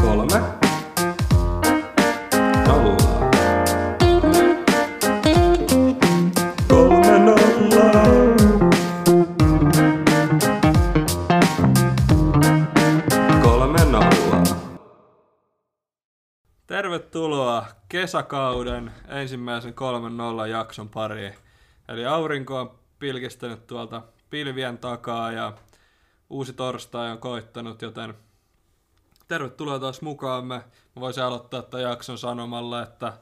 Kolme. Nolla. Kolme nollaa. Kolme nollaa. Tervetuloa kesäkauden ensimmäisen kolmen nolla jakson pariin. Eli aurinko on pilkistänyt tuolta pilvien takaa ja uusi torstai on koittanut, joten tervetuloa taas mukaamme. Mä voisin aloittaa tämän jakson sanomalla, että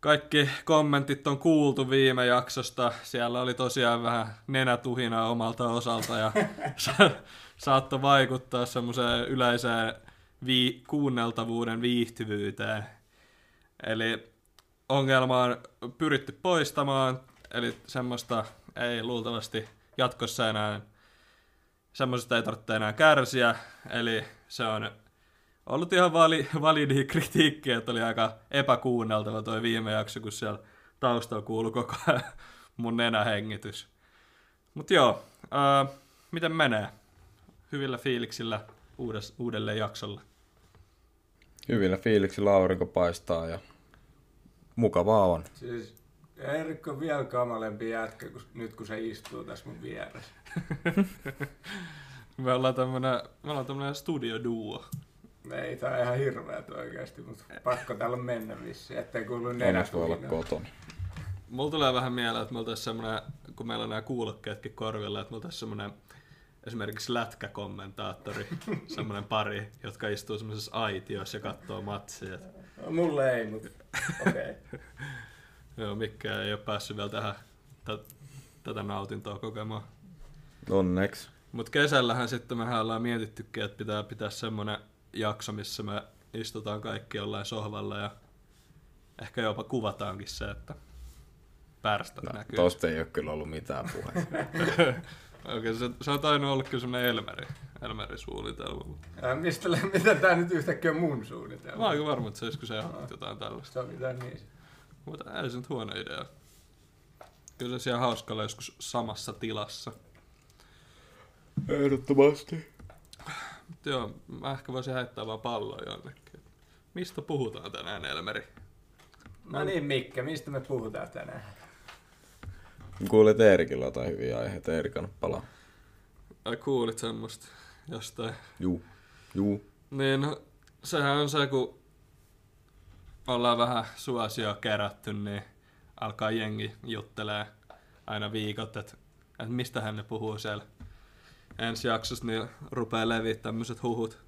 kaikki kommentit on kuultu viime jaksosta. Siellä oli tosiaan vähän nenätuhina omalta osalta ja sa- saattoi vaikuttaa semmoiseen yleiseen vii- kuunneltavuuden viihtyvyyteen. Eli ongelma on pyritty poistamaan, eli semmoista ei luultavasti jatkossa enää, semmoisesta ei tarvitse enää kärsiä, eli se on ollut ihan vali, validi kritiikki, että oli aika epäkuunneltava toi viime jakso, kun siellä taustalla kuului koko ajan mun nenähengitys. Mut joo, ää, miten menee? Hyvillä fiiliksillä uudes, uudelle jaksolle. Hyvillä fiiliksillä aurinko paistaa ja mukavaa on. Siis Erik on vielä kamalempi jätkä kun, nyt kun se istuu tässä mun vieressä. Me ollaan tämmönen, me ollaan tämmönen studioduo. Ei, tää on ihan hirveet oikeesti, mutta pakko täällä on mennä vissiin, ettei kuulu Onneksi voi olla kotona. Mulla tulee vähän mieleen, että me oltais semmonen, kun meillä on nämä kuulokkeetkin korvilla, että me oltais semmonen esimerkiksi lätkäkommentaattori, semmonen pari, jotka istuu semmoisessa aitiossa ja katsoo matsia. No, mulle ei, mutta okei. Okay. Joo, Mikke ei ole päässyt vielä tähän t- tätä nautintoa kokemaan. Onneksi. Mutta kesällähän sitten mehän ollaan mietittykin, että pitää pitää semmonen jakso, missä me istutaan kaikki jollain sohvalla ja ehkä jopa kuvataankin se, että pärstät No, näkyy. tosta ei ole kyllä ollut mitään puhetta. Okei, se, se on tainnut olla kyllä semmonen Elmeri, Elmeri suunnitelma. mutta Ja mistä, mitä tää nyt yhtäkkiä on mun Mä suunnitelma? oon aika varma, että se olisiko se jotain tällaista. Sovitaan niin. Mutta ei se nyt huono idea. Kyllä se siellä hauskalla joskus samassa tilassa. Ehdottomasti. Mut joo, mä ehkä voisin heittää vaan palloa jonnekin. Mistä puhutaan tänään, Elmeri? No niin, Mikke, mistä me puhutaan tänään? Kuulit Eerikillä jotain hyviä aiheita. Eerik on palaa. Ai kuulit semmoista jostain. Juu. Juu. Niin, no, sehän on se, kun ollaan vähän suosioa kerätty, niin alkaa jengi juttelee aina viikot, että, että mistä hän ne puhuu siellä. Ensi jaksossa niin rupeaa leviä tämmöiset huhut.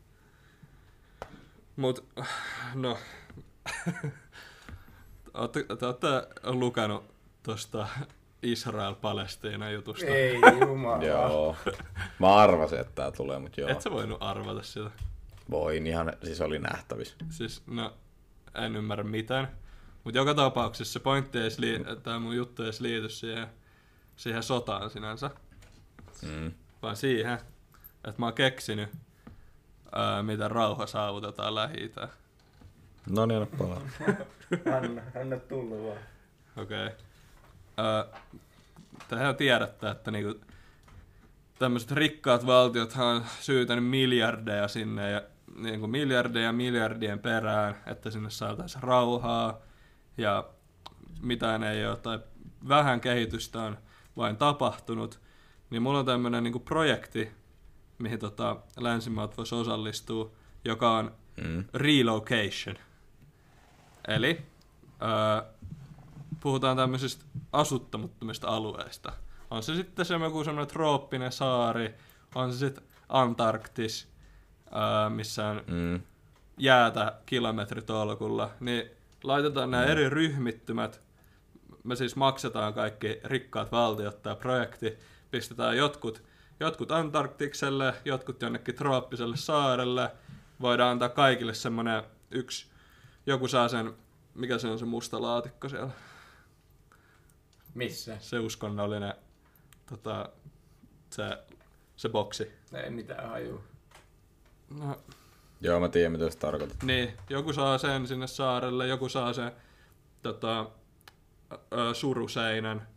Mut, no, ootte, te ootte lukenut tosta Israel-Palestiina jutusta. Ei jumala. Joo. Mä arvasin, että tää tulee, mut joo. Et sä voinut arvata sitä. Voin ihan, siis oli nähtävissä. Siis, no, en ymmärrä mitään. Mutta joka tapauksessa se pointti ei lii- tämä mun juttu ei liity siihen, siihen sotaan sinänsä, Mm. vaan siihen, että mä oon keksinyt, ää, miten rauha saavutetaan lähi No niin, anna palaa. Anna, anna tulla vaan. Okei. Okay. Tehän tiedätte, että niinku, tämmöiset rikkaat valtiothan on syytänyt miljardeja sinne ja niinku miljardeja miljardien perään, että sinne saataisiin rauhaa ja mitään ei ole tai vähän kehitystä on vain tapahtunut, niin mulla on tämmöinen niinku projekti, mihin tota länsimaat vois osallistua, joka on Mm. relocation. Eli öö, puhutaan tämmöisistä asuttamattomista alueista. On se sitten se joku semmoinen trooppinen saari, on se sitten Antarktis, öö, missä on Mm. jäätä kilometritolkulla, niin laitetaan nämä eri ryhmittymät, me siis maksetaan kaikki rikkaat valtiot tämä projekti, pistetään jotkut, jotkut Antarktikselle, jotkut jonnekin trooppiselle saarelle, voidaan antaa kaikille semmonen yksi, joku saa sen, mikä se on se musta laatikko siellä, Missä? se uskonnollinen, tota, se, se boksi. Ei mitään haju. No, Joo, mä tiedän mitä sä tarkoitat. Niin, joku saa sen sinne saarelle, joku saa sen tota, ö, suruseinän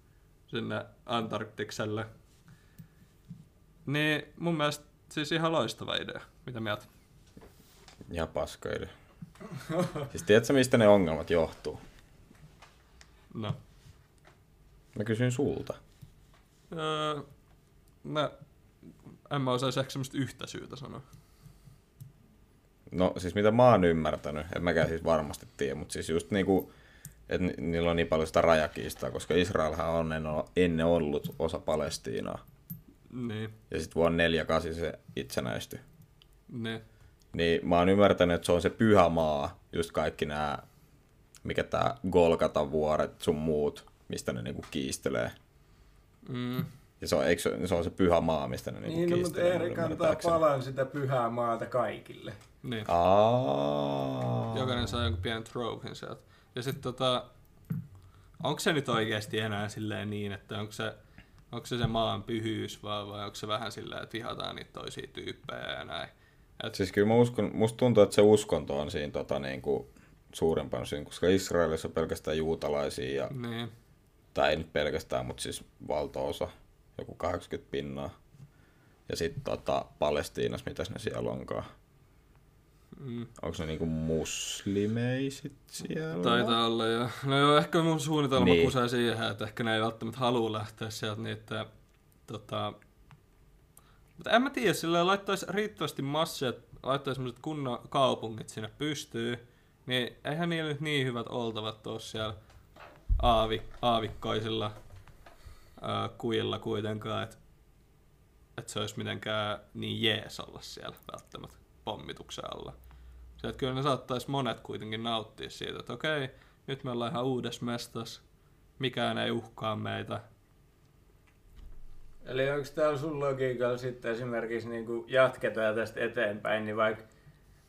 sinne Antarktikselle. Niin mun mielestä siis ihan loistava idea. Mitä mieltä? Ihan paska idea. siis tiedätkö, mistä ne ongelmat johtuu? No. Mä kysyn sulta. Öö, mä, en mä osaisi ehkä semmoista yhtä syytä sanoa. No siis mitä mä oon ymmärtänyt, en mäkään siis varmasti tiedä, mutta siis just niinku, että ni- niillä on niin paljon sitä rajakiistaa, koska Israelhan on ennen- ollut osa Palestiinaa. Niin, Ja sitten vuonna 48 se itsenäistyi. niin. Niin mä oon ymmärtänyt, että se on se pyhä maa, just kaikki nämä, mikä tää Golgata vuoret sun muut, mistä ne niinku kiistelee. Mm, Ja se on, eikö se, se on se pyhä maa, mistä ne niinku Niin, no, mutta. Erik antaa palan sitä pyhää maalta kaikille. niin. Aa. Jokainen saa jonkun pienen trophin sieltä. Ja sitten tota, onko se nyt oikeasti enää silleen niin, että onko se, onko se se maan pyhyys vai, vai onko se vähän silleen, että vihataan niitä toisia tyyppejä ja näin. Et, Siis kyllä mä uskon, musta tuntuu, että se uskonto on siinä tota, niin kuin, suurempana siinä, koska Israelissa on pelkästään juutalaisia, ja, niin, tai ei nyt pelkästään, mutta siis valtaosa, joku 80 pinnaa. Ja sitten tota, Palestiinassa, mitäs ne siellä onkaan? mm, Onko ne niinku muslimeisit siellä? taitaa olla. Ja, no joo, ehkä mun suunnitelma Niin. kusee siihen, että ehkä ne ei välttämättä halua lähteä sieltä niitä, tota, mutta en mä tiedä, sillä laittaisi riittävästi massia, että laittaisi semmoiset kunnon kaupungit sinne pystyy, niin eihän niillä nyt niin hyvät oltavat ole siellä aavi, aavikkoisilla ää, kuilla kuitenkaan, että et se olisi mitenkään niin jees olla siellä välttämättä pommituksen alla. Se, että kyllä ne saattaisi monet kuitenkin nauttia siitä, että okei, nyt me ollaan ihan uudessa mestas, mikään ei uhkaa meitä. Eli onko täällä sun logiikalla sitten esimerkiksi niin jatketaan tästä eteenpäin, niin vaikka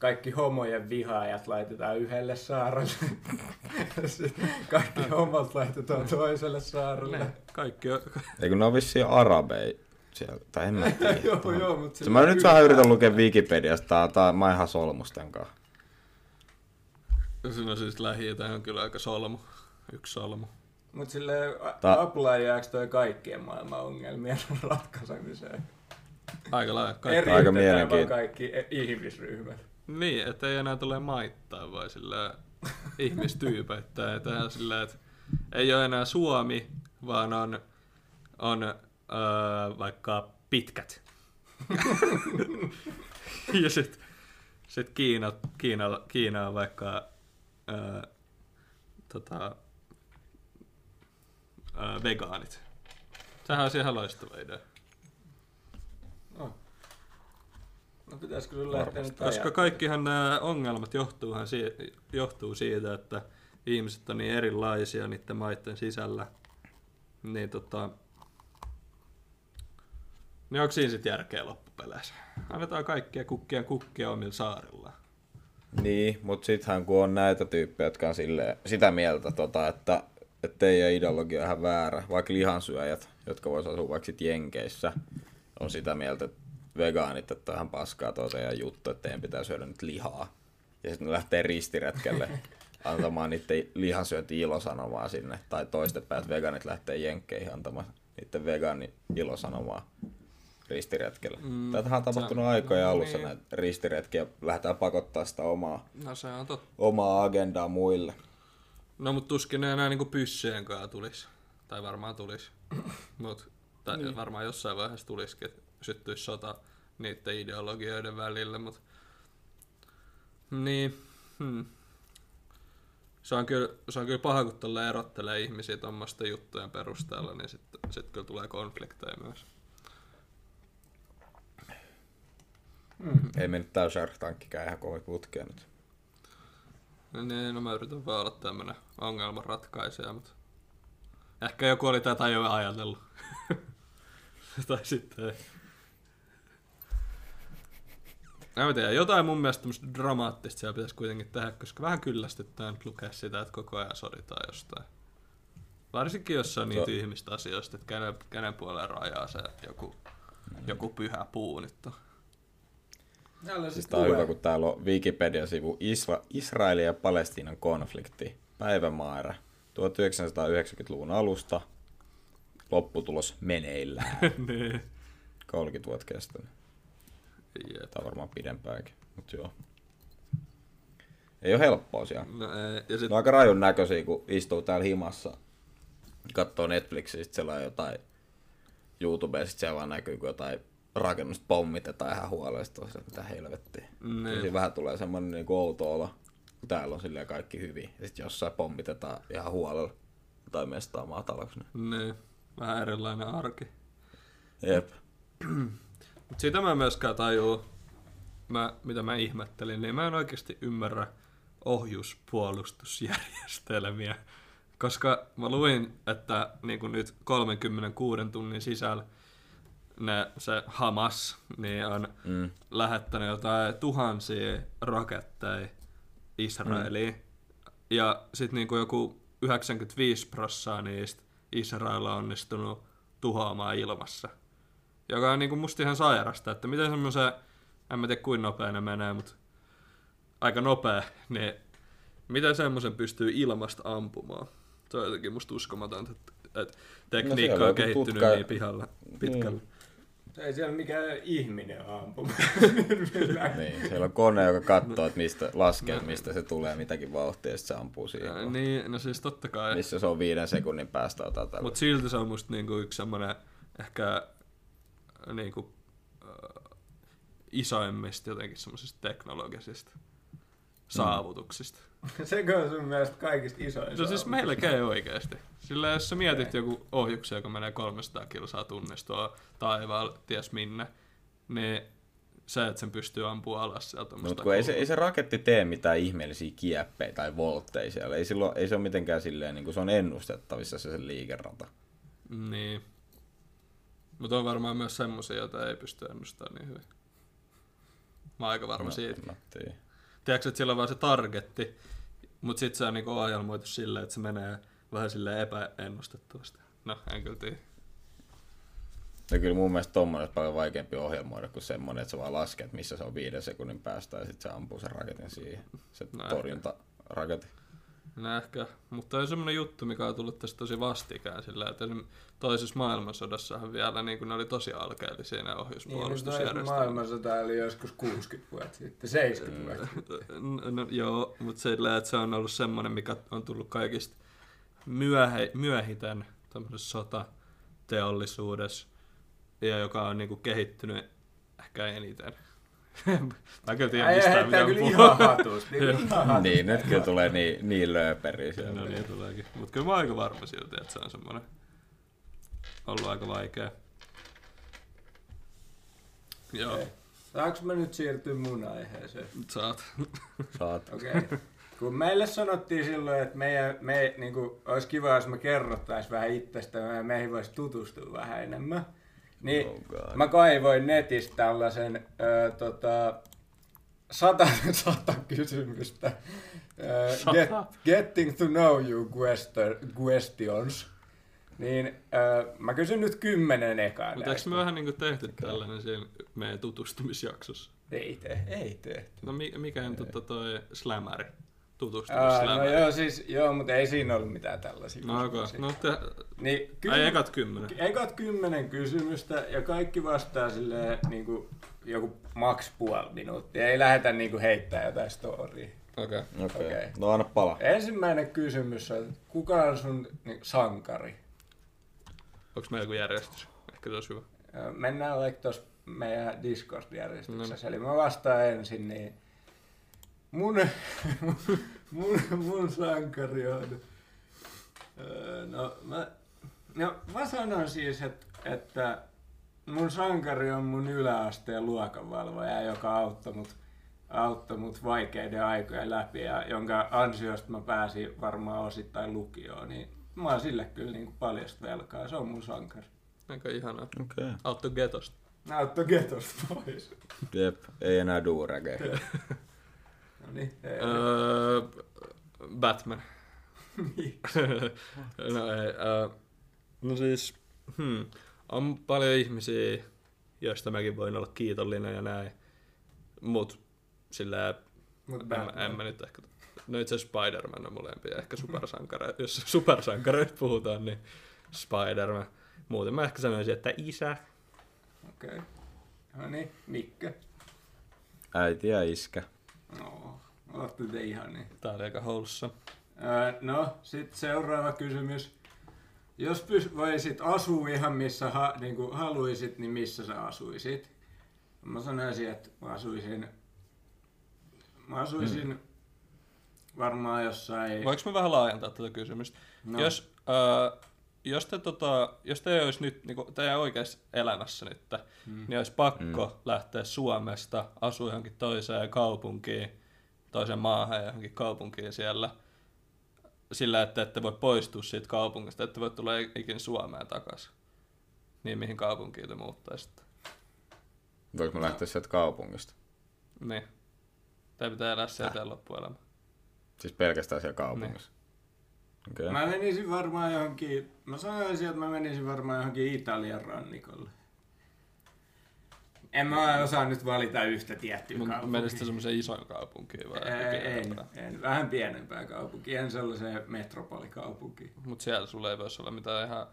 kaikki homojen vihaajat laitetaan yhdelle saarelle, kaikki homot laitetaan toiselle saarelle. Ne, kaikki on, Ei kun ne on vissiin arabeja siellä, tai en mä tiedä. joo, joo, mutta Se mä nyt vähän yritän lukea Wikipediasta, tää mä ihan solmusten kanssa. siinä on siis lähi on kyllä aika solmu, yksi solmu. Mutta sille Ta- applaajaksi toi kaikkien maailman ongelmien ratkaisemiseen. Aika lailla. Vaan mielenkiintoista. kaikki e- ihmisryhmät. Niin, että ei enää tule maittaa vai sillä ihmistyypeittäin. Että ihan sillä, että ei ole enää Suomi, vaan on, on öö, vaikka pitkät. ja sitten sit Kiina, Kiina, Kiina on vaikka öö, tota, öö, vegaanit. Sehän olisi ihan loistava idea. No. No pitäisikö sun lähteä nyt Koska kaikkihan nämä ongelmat johtuuhan si- johtuu siitä, että ihmiset on niin erilaisia niiden maiden sisällä. Niin tota... Niin onko siinä sitten järkeä loppupeleissä? Annetaan kaikkia kukkien kukkia omilla saarilla. Niin, mutta sittenhän kun on näitä tyyppejä, jotka on silleen, sitä mieltä, tota, että, että teidän ideologia on ihan väärä, vaikka lihansyöjät, jotka vois asua vaikka sit Jenkeissä, on sitä mieltä, että vegaanit, että on ihan paskaa tuo teidän juttu, että teidän pitää syödä nyt lihaa. Ja sitten ne lähtee ristiretkelle antamaan niiden lihansyönti ilosanomaa sinne, tai toistepäin, että vegaanit lähtee Jenkkeihin antamaan niiden vegaani ilosanomaa ristiretkelle. Mm, Tätähän on tapahtunut se- aikojen alussa niin. näitä ristiretkiä, lähdetään pakottaa sitä omaa No se on totta. omaa agendaa muille. No mut tuskin ne enää niinku pyssyjen kanssa tulisi. Tai varmaan tulisi. Mut, tai niin. varmaan jossain vaiheessa tulisikin, että syttyisi sota niiden ideologioiden välillä, mut... Niin, hmm. Se on kyllä, se on kyllä paha, kun erottelee ihmisiä tuommoisten juttujen perusteella, niin sitten sit kyllä tulee konflikteja myös. Ei mennyt tää Shark Tankkikään ihan kovin putkeen nyt. Niin, no mä yritän vaan olla tämmönen ongelman ratkaisija, mutta ehkä joku oli tätä jo ajatellut. tai sitten. En mä tiedä, jotain mun mielestä tämmöistä dramaattista siellä pitäisi kuitenkin tehdä, koska vähän kyllästyttää nyt lukea sitä, että koko ajan soditaan jostain. Varsinkin jos on niin Se- tyhmistä asioista, että kenen, kenen puoleen rajaa se joku, joku pyhä puu nyt on. On Siis tää on hyvä, kun täällä on Wikipedia-sivu Isra- Israelin ja Palestiinan konflikti. Päivämäärä 1990-luvun alusta. Lopputulos meneillään. niin. 30 vuotta kestänyt. Tai varmaan pidempäänkin, mutta joo. Ei ole helppoa siellä. No ei. Ja sit, Ne on aika rajun näköisiä, kun istuu täällä himassa. Katsoo Netflixiä, sit siellä on jotain YouTubea, sit siellä vaan näkyy, kun jotain rakennusta pommitetaan ihan huolesta, että mitä helvettiä. Niin. Ja siinä vähän tulee semmonen niin outo olo, kun täällä on silleen kaikki hyvin. Ja sit jossain pommitetaan ihan huolella tai mestaa matalaksi. Niin. niin, vähän erilainen arki. Jep. Mut sitä mä en myöskään tajuu, mä, mitä mä ihmettelin, niin mä en oikeasti ymmärrä ohjuspuolustusjärjestelmiä. Koska mä luin, että niin kuin nyt 36 tunnin sisällä ne, se Hamas niin on Mm. lähettänyt jotain tuhansia raketteja Israeliin. Mm. Ja sitten niinku joku 95 prossaa niistä Israel on onnistunut tuhoamaan ilmassa. Joka on niinku musta ihan sairasta, että miten semmoisen, en mä tiedä kuinka nopea ne menee, mutta aika nopea, niin miten semmoisen pystyy ilmasta ampumaan? Se on jotenkin musta uskomatonta, että, että tekniikka siellä on kehittynyt tutka- niin pihalla, pitkälle. Niin. Ei siellä mikään ihminen ampu. Niin, siellä on kone, joka katsoo, että mistä laskee, että mistä se tulee, mitäkin vauhtia, ja sit se ampuu siihen. Ja, niin, no siis totta kai. Missä se on viiden sekunnin päästä otetaan. Mutta silti se on musta niinku yksi semmoinen ehkä niinku, äh, isoimmista jotenkin semmoisista teknologisista saavutuksista. Sekö on sun mielestä kaikista isoin No siis melkein oikeasti. Sillä jos sä mietit joku ohjuksen, joka menee 300 kilsaa tunnissa tuolla taivaalla, ties minne, niin se, että sen pystyy ampua alas sieltä Mutta tommosta kun ei se, ei se raketti tee mitään ihmeellisiä kieppejä tai voltteja siellä. Ei, silloin, ei se ole mitenkään silleen, niin kuin se on ennustettavissa se sen liikerata. Niin. Mutta on varmaan myös semmosia, joita ei pysty ennustamaan niin hyvin. Mä oon aika varma siitä. En mä tiedä. Tiedätkö, että sillä on vaan se targetti, mutta sitten se on niinku ohjelmoitu silleen, että se menee vähän silleen epäennustettavasti. No, en kyllä tiedä. No kyllä mun mielestä tommonen olisi paljon vaikeampi ohjelmoida kuin semmonen, että se vaan laskee, että missä se on viiden sekunnin päästä ja sitten se ampuu sen raketin siihen. Se No torjunta raketti. No ehkä, mutta on semmoinen juttu, mikä on tullut tästä tosi vastikään sillä, että toisessa maailmansodassahan vielä niin ne oli tosi alkeellisia ne Niin, nyt toi ohjuspuolustusjärjestelmät. maailmansota oli joskus 60 vuotta sitten, 70 vuotta sitten. No, no, joo, mutta sillä, että se on ollut semmoinen, mikä on tullut kaikista myöhe, myöhiten tämmöisessä sotateollisuudessa ja joka on niinku kehittynyt ehkä eniten. Mä kyllä tiedän, mistä heittää mitä kyllä ihan. Niin, ihan hatusta. niin, nyt kyllä tulee niin, niin lööperiä Ja siellä. No niin tuleekin. Mutta kyllä mä oon aika varma silti, että se on semmoinen ollut aika vaikea. Joo, Okei. Saanko mä nyt siirtyä mun aiheeseen? saat. Saat. Okei. Okay. Kun meille sanottiin silloin, että meidän, me, niin kuin, olisi kiva, jos me kerrottaisiin vähän itsestä ja meihin voisi tutustua vähän enemmän. Niin Oh God. mä kaivoin netistä tällaisen ö, tota, sata, sata kysymystä. Ö, Sata? get, getting to know you question, questions. Niin ö, mä kysyn nyt kymmenen ekaa Mutta eikö me vähän niinku tehty tällainen siinä meidän tutustumisjaksossa? Ei tee, ei tee. No mi- mikä on tota toi slämäri? Aa, no joo, siis, joo, mutta ei siinä ollut mitään tällaisia No kysymyksiä. no te... Niin, Ai ekat kymmenen. Ekat kymmenen kysymystä ja kaikki vastaa silleen niin kuin joku maks puoli minuuttia. Ei lähdetä niin kuin heittää jotain storya. Okei. Okay. Okei. Okay. Okei. No anna pala. Ensimmäinen kysymys on, kuka on sun niin, sankari? Onks meillä joku järjestys? Ehkä se olisi hyvä. Mennään vaikka tuossa meidän Discord-järjestyksessä. No. Eli mä vastaan ensin, niin mun, mun, mun sankari on... Öö, No mä, no, mä sanon siis, että, että mun sankari on mun yläasteen luokanvalvoja, joka auttoi mut, auttoi mut vaikeiden aikojen läpi ja jonka ansiosta mä pääsin varmaan osittain lukioon, niin mä oon sille kyllä niin paljasta velkaa. Se on mun sankari. Aika ihanaa. Okei. Okay. Autto getosta. Näyttö getosta pois. Jep, ei enää duuräkeä. Niin, ei, Öö, Batman. No ei. Öö, no siis, hmm, on paljon ihmisiä, joista mäkin voin olla kiitollinen ja näin. Mut sillä Mut en, en mä nyt ehkä... No itse asiassa Spider-Man on molempia, ehkä supersankareita. Jos supersankareista puhutaan, niin Spider-Man. Muuten mä ehkä sanoisin, että isä. Okei. Okay. No niin, Mikke. Äiti ja iskä. No, no sportti ihan niin. Tää oli aika housussa. Öö, no, sitten seuraava kysymys. Jos pys- voisit asua ihan missä ha- niin kuin haluisit, niin missä sä asuisit? Mä sanoisin, että mä asuisin, mä asuisin Hmm. varmaan jossain... Voinko mä vähän laajentaa tätä kysymystä? no, Jos, äh, jos, te, tota, jos te olisi nyt niin teidän oikeassa elämässä nyt, Mm. niin olisi pakko mm. lähteä Suomesta, asua johonkin toiseen kaupunkiin, toiseen maahan ja johonkin kaupunkiin siellä, sillä että ette voi poistua siitä kaupungista, ette voi tulla ikinä Suomeen takaisin. Niin mihin kaupunkiin te muuttaisitte? Voinko mä lähteä sieltä kaupungista? Niin. Teidän pitää elää sieltä teidän loppuelämä. Siis pelkästään siellä kaupungissa. Okei. Okay. Mä menisin varmaan johonkin, mä sanoisin, että mä menisin varmaan johonkin Italian rannikolle. En mä osaa nyt valita yhtä tiettyä Mun kaupunkia. Menisit semmoiseen isoon kaupunkiin vai Ei, en, en, vähän pienempää kaupunkia, en sellaiseen metropolikaupunkiin. Mutta siellä sulla ei voisi olla mitään ihan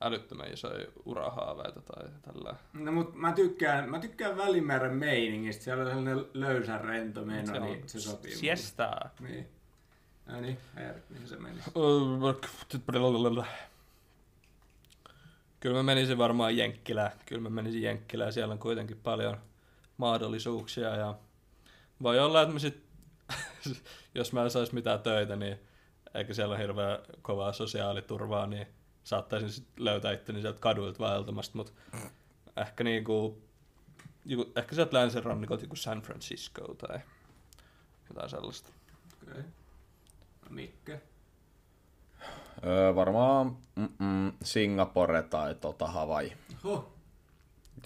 älyttömän isoja urahaaveita tai tällä. No mut mä tykkään, mä tykkään Välimeren meiningistä, siellä on sellainen löysä rento meno, niin se sopii. Siestää. Niin. No niin, Erik, mihin se meni? Kyllä mä menisin varmaan Jenkkilään. Kyllä mä menisin Jenkkilään. Siellä on kuitenkin paljon mahdollisuuksia ja voi olla, että mä sit, jos mä en saisi mitään töitä, niin eikä siellä ole hirveän kovaa sosiaaliturvaa, niin saattaisin sit löytää itteni sieltä kaduilta vaeltamasta, mutta ehkä niinku, joku, ehkä sieltä länsirannikolta joku San Francisco tai jotain sellaista. Okay. Mikke? Öö, varmaan mm, Singapore tai tota Hawaii. Oho,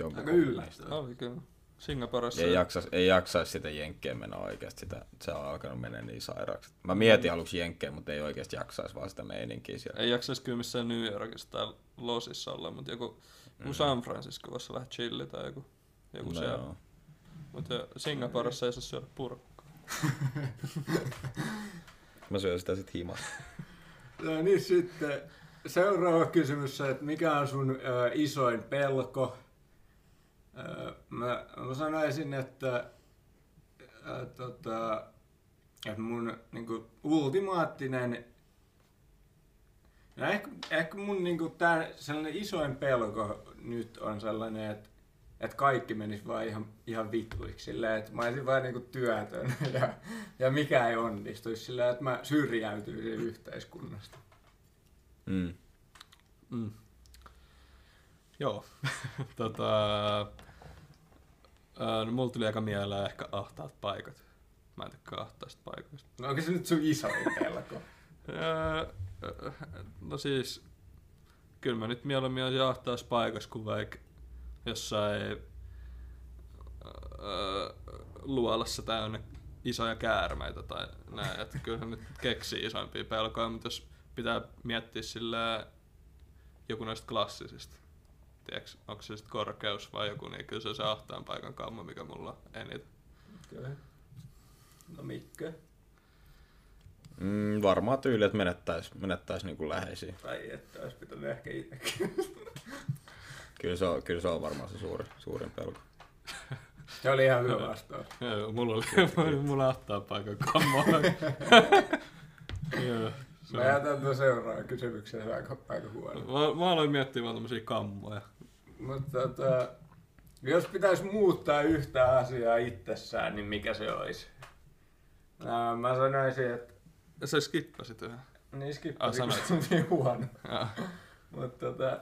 Jonkun aika yllättävää. Oli kyllä. Singaporessa. Ei, jaksais, ei jaksaisi sitä jenkkeen menoa oikeasti. Sitä, se on alkanut mennä niin sairaaksi. Mä mietin aluksi jenkkeen, mutta ei oikeasti jaksaisi vaan sitä meininkiä siellä. Ei jaksaisi kyllä missään New Yorkissa tai Losissa olla, mutta joku, joku Mm. San Francisco voisi olla chilli tai joku, joku No siellä. joo. Mutta Singaporessa ei saa syödä purkkaa. Mä syön sitä sit himassa. No niin sitten seuraava kysymys, että mikä on sun ö, isoin pelko? Ö, mä, mä sanoisin, että, ö, tota, että mun niinku, ultimaattinen No ehkä, ehkä mun niinku tää sellainen isoin pelko nyt on sellainen, että että kaikki menisi vaan ihan, ihan vituiksi silleen, että mä olisin vaan niinku työtön ja, ja mikä ei onnistuisi silleen, että mä syrjäytyisin yhteiskunnasta. Mm. Mm. Joo. tota, no, mulla tuli aika mieleen ehkä ahtaat paikat. Mä en tykkää ahtaista paikoista. No onko se nyt sun isoin pelko? No siis, kyllä mä nyt mieluummin olisin ahtaassa paikassa kuin vaikka jossain ää, luolassa täynnä isoja käärmeitä tai näin. Että kyllähän nyt keksii isompia pelkoja, mutta jos pitää miettiä sillä joku näistä klassisista, tiedätkö, onko se sitten korkeus vai joku, niin kyllä se on se ahtaan paikan kammo, mikä mulla on eniten. Okay. No Mikke? Mm, varmaan tyyli, että menettäis, menettäis niinku läheisiä. Tai että olisi pitänyt ehkä itsekin. Kyllä se on, kyllä se on varmaan se suuri, suurin pelko. Se oli ihan hyvä vastaus. Joo, mulla oli mulla ahtaa paikan kammo. Joo. se Mä jätän tuon seuraavan kysymyksen, aika, aika huono. Mä, mä aloin miettiä vaan tämmösiä kammoja. Mutta tota, jos pitäisi muuttaa yhtä asiaa itsessään, niin mikä se olisi? No, mä sanoisin, että Sä skippasit yhden. niin Ah, skippasin, sanoit kun se on niin huono. Mutta tota,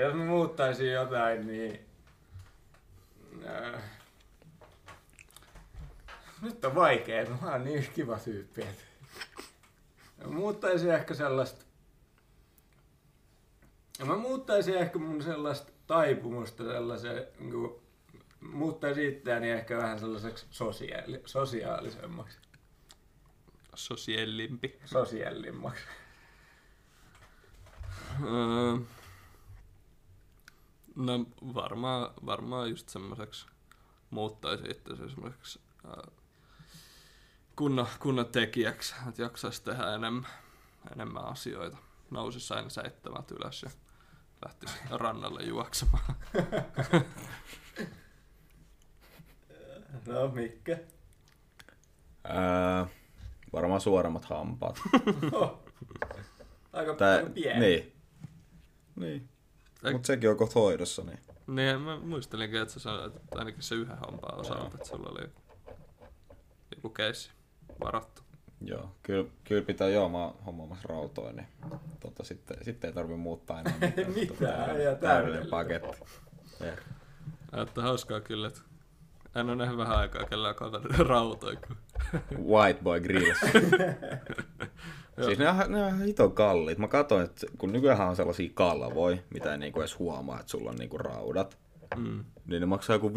jos mä muuttaisin jotain, niin... Äh, nyt on vaikea, mä oon niin kiva tyyppi. että- Mä muuttaisin ehkä sellaista... Mä muuttaisin ehkä mun sellaista taipumusta sellaiseen, niin muuttaisin itseäni ehkä vähän sellaiseksi sosiaali, sosiaalisemmaksi, Sosiellimpi. sosiaalimmaksi. No varmaan, varmaan just semmoiseksi muuttaisi itse semmoiseksi kunnon, kunnon tekijäksi, että jaksaisi tehdä enemmän, enemmän asioita. Nousisi aina seitsemältä ylös ja lähtisi rannalle juoksemaan. No, Mikke? Ää, varmaan suoremmat hampaat. Aika, Tää, aika pieni. niin. Niin. Mutta sekin on kohta hoidossa, niin. Niin, mä muistelinkin, että sä sanoit, että ainakin se yhden hampaan osalta, että sulla oli joku, keissi varattu. Joo, kyllä, kyllä pitää, joo, mä oon hommaamassa rautoja, niin tota, sitten, sitten ei tarvi muuttaa enää mitään. Mitään, Tota, ja täydellinen paketti. Että hauskaa kyllä, että en ole nähnyt vähän aikaa kellään kaveri rautoja. White Boy Grills. siis ne on, ne on hito kalliit. Mä katsoin, että kun nykyään on sellaisia kalvoja, mitä ei niinku edes huomaa, että sulla on niinku raudat, Mm. niin ne maksaa joku 5-6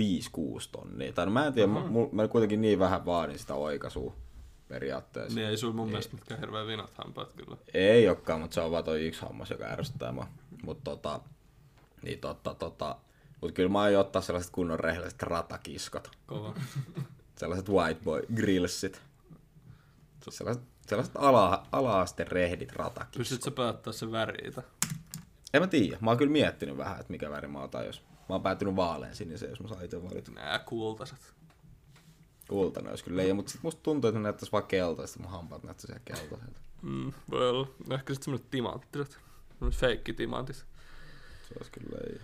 tonnia. Tai no mä en tiedä, mm-hmm. mä, mä kuitenkin niin vähän vaadin sitä oikaisua periaatteessa. Niin ei sulla mun mielestä mitkään hirveän vinot hampaat kyllä. Ei olekaan, mutta se on vaan toi yksi hammas, joka ärsyttää mua. Mutta tota, niin totta, tota, mut kyllä mä aion ottaa sellaiset kunnon rehelliset ratakiskot. Kova. Sellaiset white boy grillsit. Sellaiset, sellaiset ala, ala-aste rehdit ratakiskot. Pystyt sä päättää sen väriitä? En mä tiedä. Mä oon kyllä miettinyt vähän, että mikä väri mä otan, jos... Mä oon päätynyt vaalean sinisen, jos mä saan itse valita. Nää kultaset. Kultainen olisi kyllä leija, mutta sit musta tuntuu, että ne näyttäis vaan keltaista, mun hampaat näyttäis ihan keltaiselta. Mm, voi olla. Ehkä sit semmoset timanttiset. Semmoset feikkitimantit. Se olisi kyllä leija.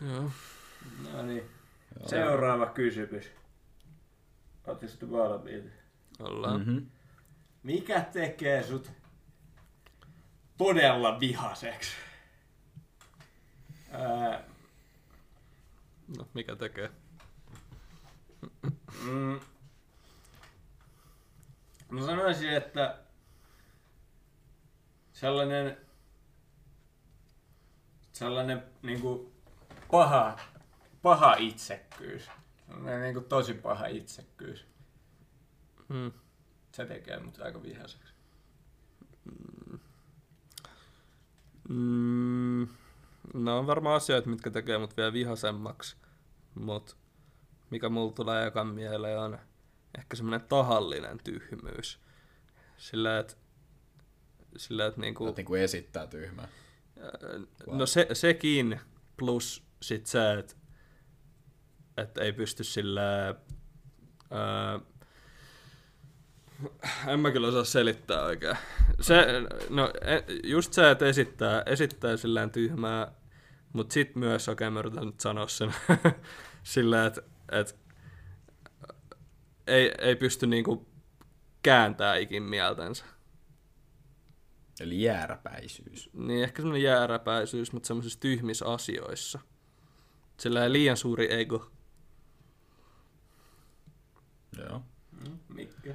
Joo. No niin. Seuraava kysymys. Ootte sitten valmiita? Ollaan. Mm. Mm-hmm. Mikä tekee sut todella vihaseksi? No, mikä tekee? mm, mä sanoisin, että sellainen sellainen niinku paha, paha itsekkyys. Sellainen niinku tosi paha itsekkyys. Mm. Se tekee mut aika vihaseksi. Mm, no on varmaan asioita, mitkä tekee mut vielä vihasemmaksi. Mut mikä mulla tulee ekan mieleen on ehkä semmonen tahallinen tyhmyys. Sillä että sillä et niinku, Niin kuin esittää tyhmää. no se, sekin plus sit se, että et ei pysty sillä ää, en mä kyllä osaa selittää oikein. Se, no, e- just se, että esittää, esittää sillään tyhmää, mutta sit myös, okei mä yritän nyt sanoa sen, sillä että et, ei, ei pysty niinku kääntää ikin mieltänsä. Eli jääräpäisyys. Niin ehkä semmoinen jääräpäisyys, mutta semmoisissa tyhmissä asioissa. Sillä liian suuri ego. Joo. Mm, mikä?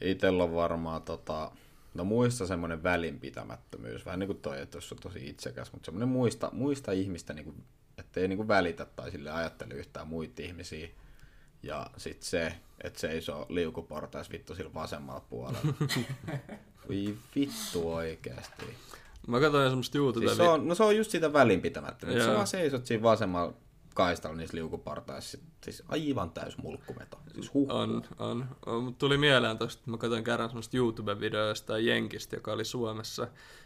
Itellä on varmaan tota, no muista semmoinen välinpitämättömyys, vähän niin kuin toi, että jos on tosi itsekäs, mutta semmoinen muista, muista ihmistä, niin kuin, ettei niin kuin välitä tai sille ajattele yhtään muita ihmisiä. Ja sitten se, että seisoo liukuportais vittu sillä vasemmalla puolella. Voi vittu oikeasti. Mä katsoin semmoista youtube Siis se on, no se on just sitä välinpitämättömyyttä. Sä Joo. vaan seisot siinä vasemmalla kaistalla niissä liukuportaissa. Siis aivan täys mulkkumeto. Siis. On, on. on mutta tuli mieleen tosta, että mä katsoin kerran semmoista YouTube-videoa jostain Jenkistä, joka oli Suomessa.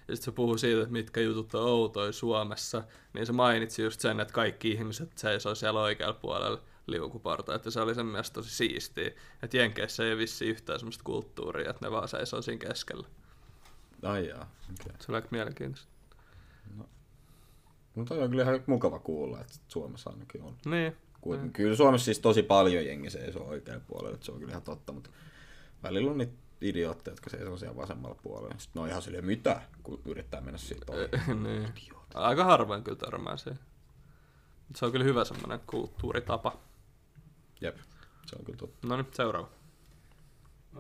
Ja sitten se puhui siitä, että mitkä jutut on outoja Suomessa. Niin se mainitsi just sen, että kaikki ihmiset seisoo siellä oikealla puolella liukuporta. Että se oli sen mielestä tosi siistiä. Että Jenkeissä ei ole vissiin yhtään semmoista kulttuuria, että ne vaan seisoo siinä keskellä. Ai jaa. Okay. Se oli aika mielenkiintoista. No toi on kyllä ihan mukava kuulla, että Suomessa ainakin on. Niin. Kuitenkin. Kyllä Suomessa siis tosi paljon jengi seisoo oikealla puolella, että se on kyllä ihan totta, mutta välillä on niitä idiootteja, jotka seisoo siellä vasemmalla puolella. Sitten ne on ihan silleen, mitä, kun yrittää mennä siitä ohi. niin. Aika harvoin kyllä törmää siihen. Mut Se on kyllä hyvä semmoinen kulttuuritapa. Jep, se on kyllä totta. No niin, seuraava.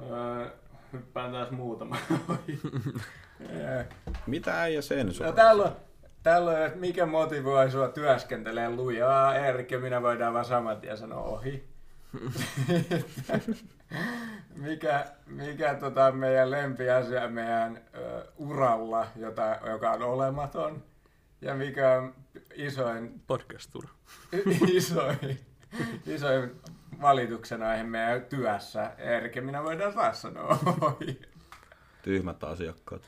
Öö, hyppään taas muutama. Öö, Mitä äijä sen No täällä on, täällä on, että mikä motivoi sua työskentelee lujaa. Erkki, minä voidaan vaan saman tien sanoa ohi. mikä mikä tota meidän lempiasia meidän ö, uralla, jota, joka on olematon. Ja mikä on isoin, Podcast-tura. isoin, isoin valituksen aihe meidän työssä. Erkki, minä voidaan taas sanoa ohi. Tyhmät asiakkaat.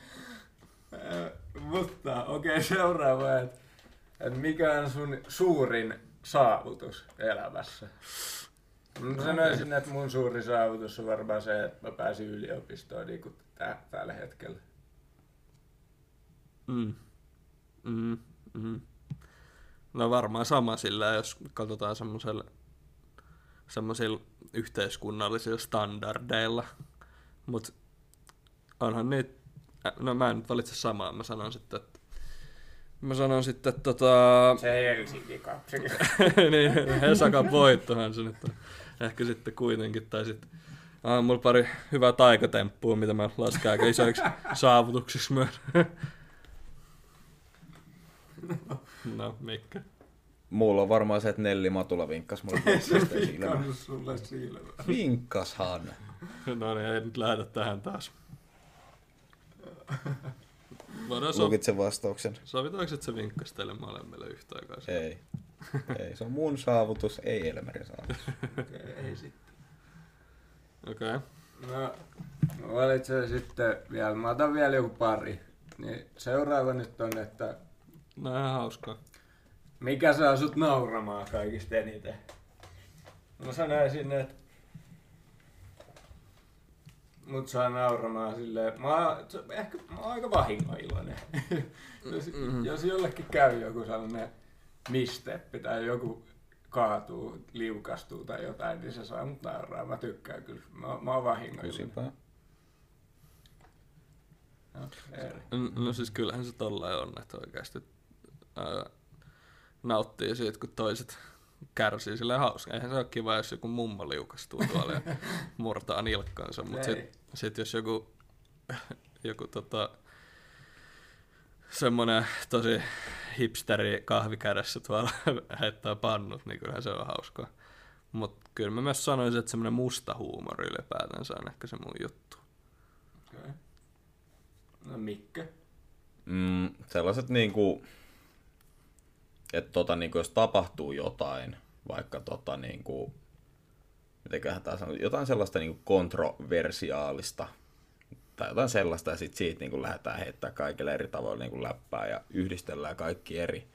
Ö, mutta okei, okay, seuraava, että et mikä on sun suurin saavutus elämässä? Mä sanoisin, että mun suuri saavutus on varmaan se, että mä pääsin yliopistoon niin kuin tä- tällä hetkellä. Mm. Mm. Mm. No varmaan sama sillä, jos katsotaan semmoisella semmoisilla yhteiskunnallisilla standardeilla. Mutta onhan niitä, no mä en nyt valitse samaa, mä sanon sitten, että Mä sanon sitten, että tota... Se Helsinki kaksi. niin, Hesakan voittohan se nyt on. Ehkä sitten kuitenkin, tai sitten Ah, mulla pari hyvää taikatemppua, mitä mä lasken aika isoiksi saavutuksiksi myös. no, Mikko. Mulla on varmaan se, että Nelli Matula vinkkas mulle silmä. Sulle silmä. Vinkkashan. No niin, ei nyt lähdetä tähän taas. Voidaan so- Lukitse vastauksen. sovitaanko, että se vinkkasi teille molemmille yhtä aikaa? Ei. Ei, se on mun saavutus, ei Elmerin saavutus. Okei, ei sitten. Okei. Okay. No, valitsen sitten vielä, mä otan vielä joku pari. Niin seuraava nyt on, että No ihan hauskaa. mikä saa sut nauramaan kaikista eniten? Mä sanoisin, että mut saa nauramaan silleen, mä, oon- ehkä mä oon aika vahingoiloinen. jos, Mhm. jos jollekin käy joku sellainen misteppi tai joku kaatuu, liukastuu tai jotain, niin se saa mut nauraa. Mä tykkään kyllä. Mä, mä oon vahingoiloinen. Kusipää. No. No, no siis kyllähän se tollain on, että oikeasti ää, nauttii siitä, kun toiset kärsii sille hauska. Eihän se ole kiva, jos joku mummo liukastuu tuolla ja murtaa nilkkansa, mutta sitten sit jos joku, joku tota, semmonen tosi hipsteri kahvikädessä tuolla heittää pannut, niin kyllähän se on hauskaa. Mutta kyllä mä myös sanoisin, että semmoinen musta huumori ylipäätänsä on ehkä se mun juttu. Okay. No Mikke. Mm, sellaiset niinku, että tota, niinku, jos tapahtuu jotain, vaikka tota, niinku, mitenköhän tää sanoo, jotain sellaista niinku kontroversiaalista, tai jotain sellaista, ja sitten siitä niinku lähdetään heittämään kaikille eri tavoilla niinku läppää ja yhdistellään kaikki eri,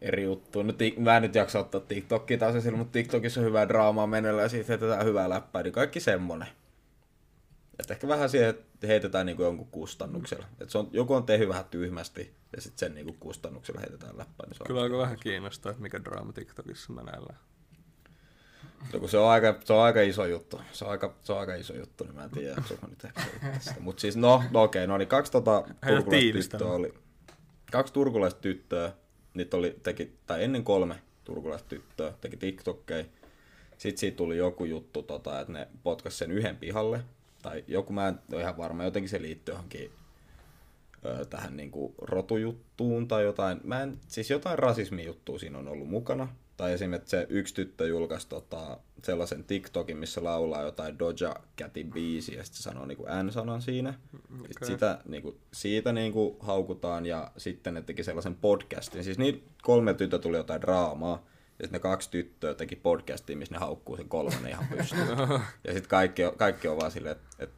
eri juttuja. No, mä en nyt jaksa ottaa TikTokia taas esille, mutta TikTokissa on hyvää draamaa menellä ja siitä heitetään hyvää läppää, niin kaikki semmonen. Että ehkä vähän siihen, että heitetään niinku jonkun kustannuksella. Että se on, joku on tehnyt vähän tyhmästi ja sitten sen niinku kustannuksella heitetään läppää. Niin Kyllä aika vähän kiinnostaa, että mikä draama TikTokissa meneillään. no, kun se, on aika, se on aika iso juttu. Se on aika, se on aika iso juttu, niin mä en tiedä, onko nyt ehkä. Mutta siis no, no okei, no niin kaksi tota turkulaista tiivistämään. tyttöä oli. Kaksi turkulaista tyttöä, niitä oli, teki, tai ennen kolme turkulaista tyttöä, teki TikTokkeja. Sitten siitä tuli joku juttu, tota, että ne potkas sen yhden pihalle. Tai joku, mä en ole ihan varma, jotenkin se liittyy johonkin ö, tähän niinku rotujuttuun tai jotain. Mä en, siis jotain rasismijuttua siinä on ollut mukana. Tai esimerkiksi se yksi tyttö julkaisi tota, sellaisen TikTokin, missä laulaa jotain Doja Catin biisiä ja sitten se sanoo niinku N-sanan siinä. Okay. Okei. Sitä, niinku, siitä niinku haukutaan ja sitten ne teki sellaisen podcastin. Siis niitä kolme tyttöä tuli jotain draamaa. Ja sitten ne kaksi tyttöä teki podcastin, missä ne haukkuu sen kolmannen ihan pystyyn. ja sitten kaikki, on- kaikki on vaan silleen, että et,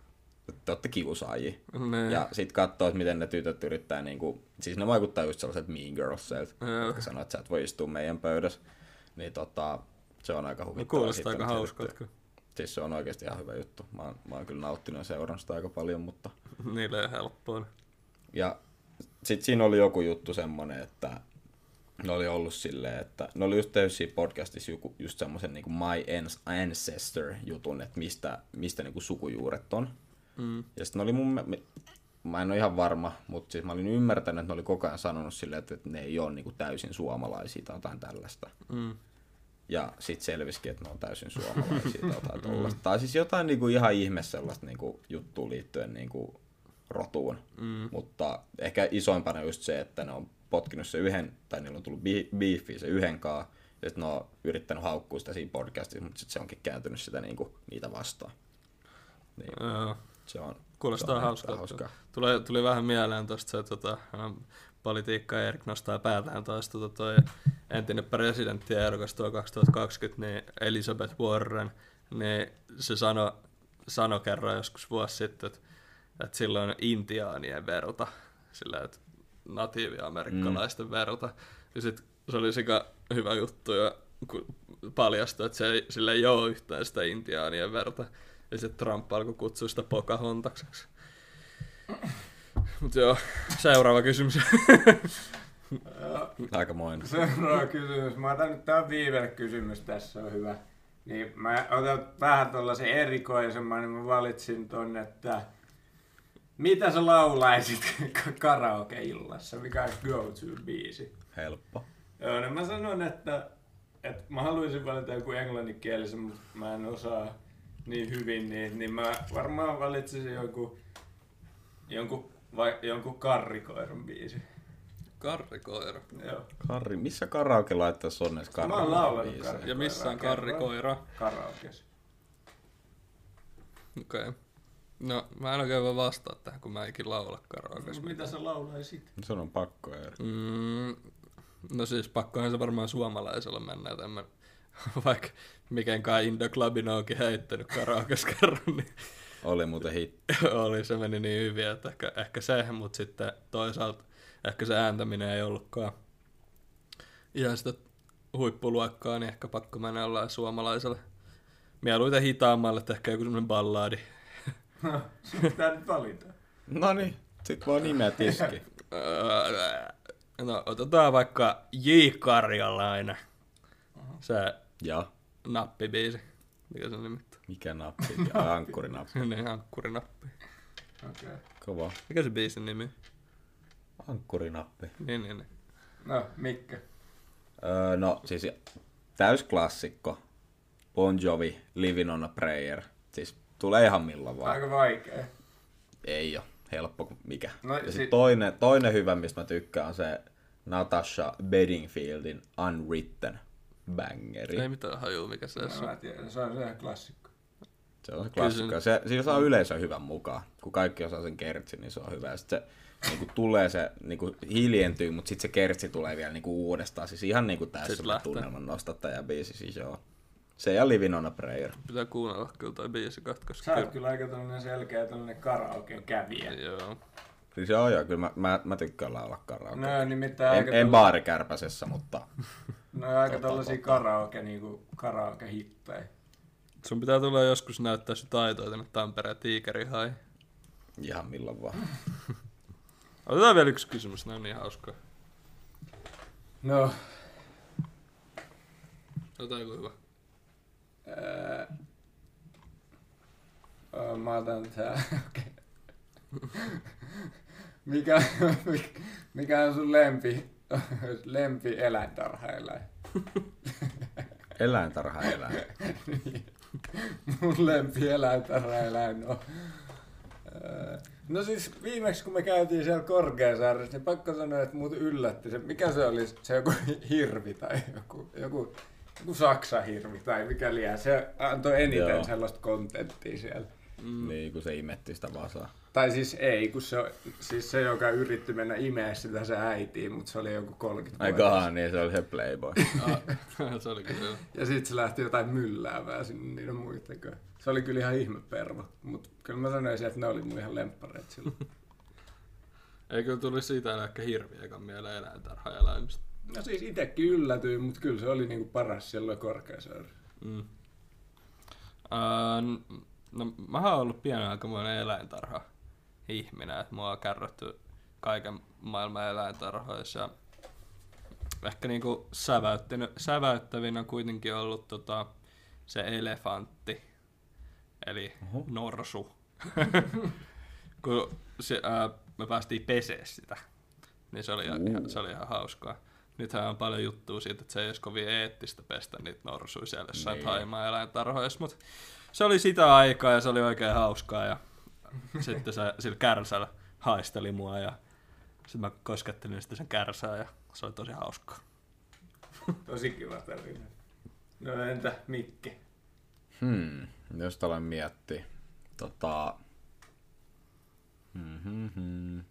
et te olette kiusaajia. Ne. Ja sitten katsoo, että miten ne tytöt yrittää, niinku, siis ne vaikuttaa just sellaiset mean girlsilta, jotka sanoo, että sä et voi istua meidän pöydässä. Niin tota, se on aika No huvittavaa. kuulostaa Sitten aika on hauskalta, Siis se on oikeasti ihan hyvä juttu. Mä oon, mä oon kyllä nauttinut sitä aika paljon, mutta... niille ei ole helppoa. Ja sitten siinä oli joku juttu semmonen, että ne oli ollut silleen, että ne oli just siinä podcastissa joku, just semmoisen niin My Ans- Ancestor jutun, että mistä, mistä niin sukujuuret on. Mm. Ja sitten ne oli mun, mä, en ole ihan varma, mutta siis mä olin ymmärtänyt, että ne oli koko ajan sanonut silleen, että, että ne ei ole niin täysin suomalaisia tai jotain tällaista. Mm. Ja sitten selvisikin, että ne on täysin suomalaisia tai jotain tollaista. Tai siis jotain niinku ihan ihme sellaista niinku juttua liittyen niinku rotuun. Mm. Mutta ehkä isoimpana just se, että ne on potkinut se yhden, tai niillä on tullut bi- beefiä se yhden kaa, ja sitten ne on yrittänyt haukkua sitä siinä podcastissa, mutta sitten se onkin kääntynyt sitä niinku, niitä vastaan. Niin, Joo. se on, Kuulostaa se on hauskaa. Tuli, tuli vähän mieleen tuosta se tota, ä, politiikka Erik nostaa päätään taas tota, toi entinen presidentti ehdokas tuo 2020, niin Elizabeth Warren, niin se sanoi sano kerran joskus vuosi sitten, että, että sillä on intiaanien verta, sillä että natiivi-amerikkalaisten mm. verta. Ja sit se oli sika hyvä juttu ja kun paljastui, että se ei, sillä ei ole yhtään sitä intiaanien verta. Ja sitten Trump alkoi kutsua sitä Pocahontakseksi. Mutta joo, seuraava kysymys. Aikamoinen. Seuraava kysymys. Mä otan nyt tää on viimeinen kysymys, tässä on hyvä. Niin mä otan vähän tollasen erikoisemman, niin mä valitsin ton, että mitä sä laulaisit karaoke-illassa? Mikä on go-to-biisi? Helppo. Joo, no mä sanon, että, että mä haluaisin valita joku englanninkielisen, mutta mä en osaa niin hyvin, niin, niin mä varmaan valitsisin jonkun, jonkun, vai, jonkun karrikoiran biisi. Karrikoira. Joo. Karri, missä karaoke laitteessa on edes Mä oon laulanut. Ja missä on karrikoira? Karaokes. Okei. Okay. No, mä en oikein voi vastaa tähän, kun mä ikin laula karaokeissa. No, mitä sä laulaisit? Se on pakko, Eeri. Mm, no siis pakkohan se varmaan suomalaisella mennä, että en mä, vaikka mikenkään Indo Clubin onkin heittänyt karaokes kerran, niin Oli muuten hitti. oli, se meni niin hyvin, että ehkä, ehkä se, mutta sitten toisaalta ehkä se ääntäminen ei ollutkaan ihan sitä huippuluokkaa, niin ehkä pakko mennä jollain suomalaisella mieluiten hitaammalle, että ehkä joku semmonen ballaadi. No, sun pitää nyt valita. No niin, sit vaan nimeä tiski. Öö, No, otetaan vaikka J. Karjalainen. Se Ja, nappibiisi. Mikä se on nimettä? mikä nappi? Ankkurinappi. niin, ankkurinappi. Okei. Okay. Kova. Mikä se biisin nimi? Ankkurinappi. Niin, niin, niin. No, Mikke. Öö, no siis täysklassikko. Bon Jovi, Living on a Prayer. Siis tulee ihan milloin vaan. Aika vaikea. Ei oo helppo kuin mikä. No, ja si- sit toinen, toinen hyvä, mistä mä tykkään, on se Natasha Bedingfieldin Unwritten bangeri. Ei mitään hajua, mikä se No, on. mä tiedän, se on se klassikko. Se on se klassikko. se- Se, siinä saa yleisö hyvän mukaan. Kun kaikki osaa sen kertsin, niin se on hyvä. Ja sit se niinku, tulee se, niinku, hiljentyy, mutta sitten se kertsi tulee vielä niinku, uudestaan. Siis ihan niinku Sit täysin tunnelman nostattaja biisi. Siis joo. Se ja Living on a Prayer. Pitää kuunnella kyllä toi biisi kat, koska Sä oot kyllä aika tällainen selkeä tällainen karaoken kävijä. Joo. Siis joo, joo, kyllä mä, mä, mä tykkään laulaa karaoke. No on nimittäin en, aika, en tälla- baarikärpäsessä, mutta no, aika Tota, tällaisia tota. karaoke, niinku, karaoke-hittejä. Sun pitää tulla joskus näyttää sun taitoa tänne Tampereen Tiikerihai. ihan milloin vaan. Otetaan vielä yksi kysymys, ne on niin hauskaa. No, Otetaan joku hyvä. Ää, ö, mä otan tää, okei. Mikä, mikä on sun lempi, lempi eläintarhaeläin? Eläintarha eläin. Mun lempi eläintarhaeläin on... Öö, No siis viimeksi kun me käytiin siellä Korkeasaaressa, niin pakko sanoa, että mut yllätti se, mikä se oli, se joku hirvi tai joku, joku, joku saksahirvi tai mikä liian. Se antoi eniten Joo. sellaista kontenttia siellä. Mm. Niin, kun se imetti sitä vasaa. Tai siis ei, kun se, siis se joka yritti mennä imeä sitä se äitiin, mutta se oli joku 30 Aikahan, niin se oli se Playboy. Ah, se oli kyllä. Ja sitten se lähti jotain mylläävää sinne niiden muiden kanssa. Se oli kyllä ihan ihme pervo, mutta kyllä mä sanoisin, että ne oli mun ihan lemppareet silloin. Ei kyllä tuli siitä ehkä hirviäkään mieleen eläintarhaeläimistä. No siis itekin yllätyin, mutta kyllä se oli niinku paras silloin Korkeasaaressa. Mm. Uh, no, mä oon ollut pienen aikamoinen eläintarha ihminen, että mua on kärrätty kaiken maailman eläintarhoissa. Ja ehkä niinku säväyttävinä on kuitenkin ollut tota, se elefantti, eli Oho. norsu. Kun se, ää, me päästiin pesee sitä, niin se oli, ihan, se oli ihan hauskaa. Nythän on paljon juttua siitä, että se ei olisi kovin eettistä pestä niitä norsuja siellä jossain Niin. Thaimaa eläintarhoissa, mutta se oli sitä aikaa ja se oli oikein hauskaa ja sitten se sillä kärsällä haisteli mua ja sitten mä koskettelin sitten sen kärsää ja se oli tosi hauskaa. Tosi kiva tarina. No entä Mikke? Hmm, jos aloin miettiä. Tota... Mm-hmm.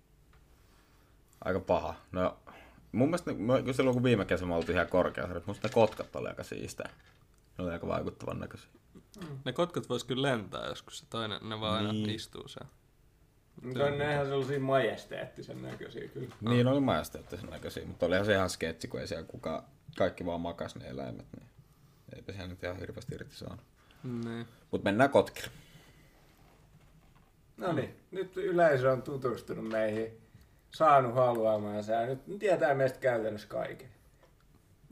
Aika paha. No, mun mielestä, kun silloin kun viime kesänä me oltiin ihan korkeassa, musta ne kotkat oli aika siistejä. Ne oli aika vaikuttavan näköisiä. Ne kotkat vois kyllä lentää joskus, tai ne, ne vaan aina Niin. istuu siellä. Mutta on ne ihan sellaisia majesteettisen näköisiä kyllä. Niin oli majesteettisen näköisiä, mutta olihan se ihan sketsi, kun ei siellä kukaan, kaikki vaan makas ne eläimet. Niin. Eipä siellä nyt ihan hirveästi irti saanut. Niin. Mut mennään Kotkille. No niin, nyt yleisö on tutustunut meihin, saanut haluamansa ja nyt tietää meistä käytännössä kaiken.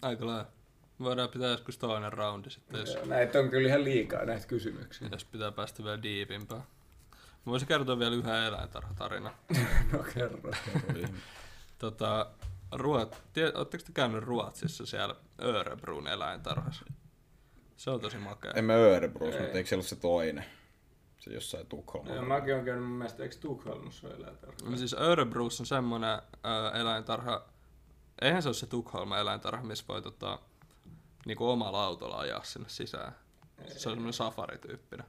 Aika lailla. Voidaan pitää joskus toinen roundi sitten, jos, Joo, Näitä on kyllä ihan liikaa näitä kysymyksiä. jos pitää päästä vielä diipimpään. Mä voisin kertoa vielä yhden eläintarhatarinan. No kerro. Tota, Ruot, tie, ootteko te käynyt Ruotsissa siellä Örebrun eläintarhassa? Se on tosi makea. Emme Örebros, Ei. mutta eikö se ollut se toinen? Se jossain Tukholmalla. Ja mäkin on käynyt mun mielestä, eikö Tukholmassa ole eläintarha? No siis Örebruus on semmonen ö, eläintarha, eihän se ole se Tukholma eläintarha, missä voi tota, niinku omalla autolla ajaa sinne sisään. Se on semmonen safarityyppinen.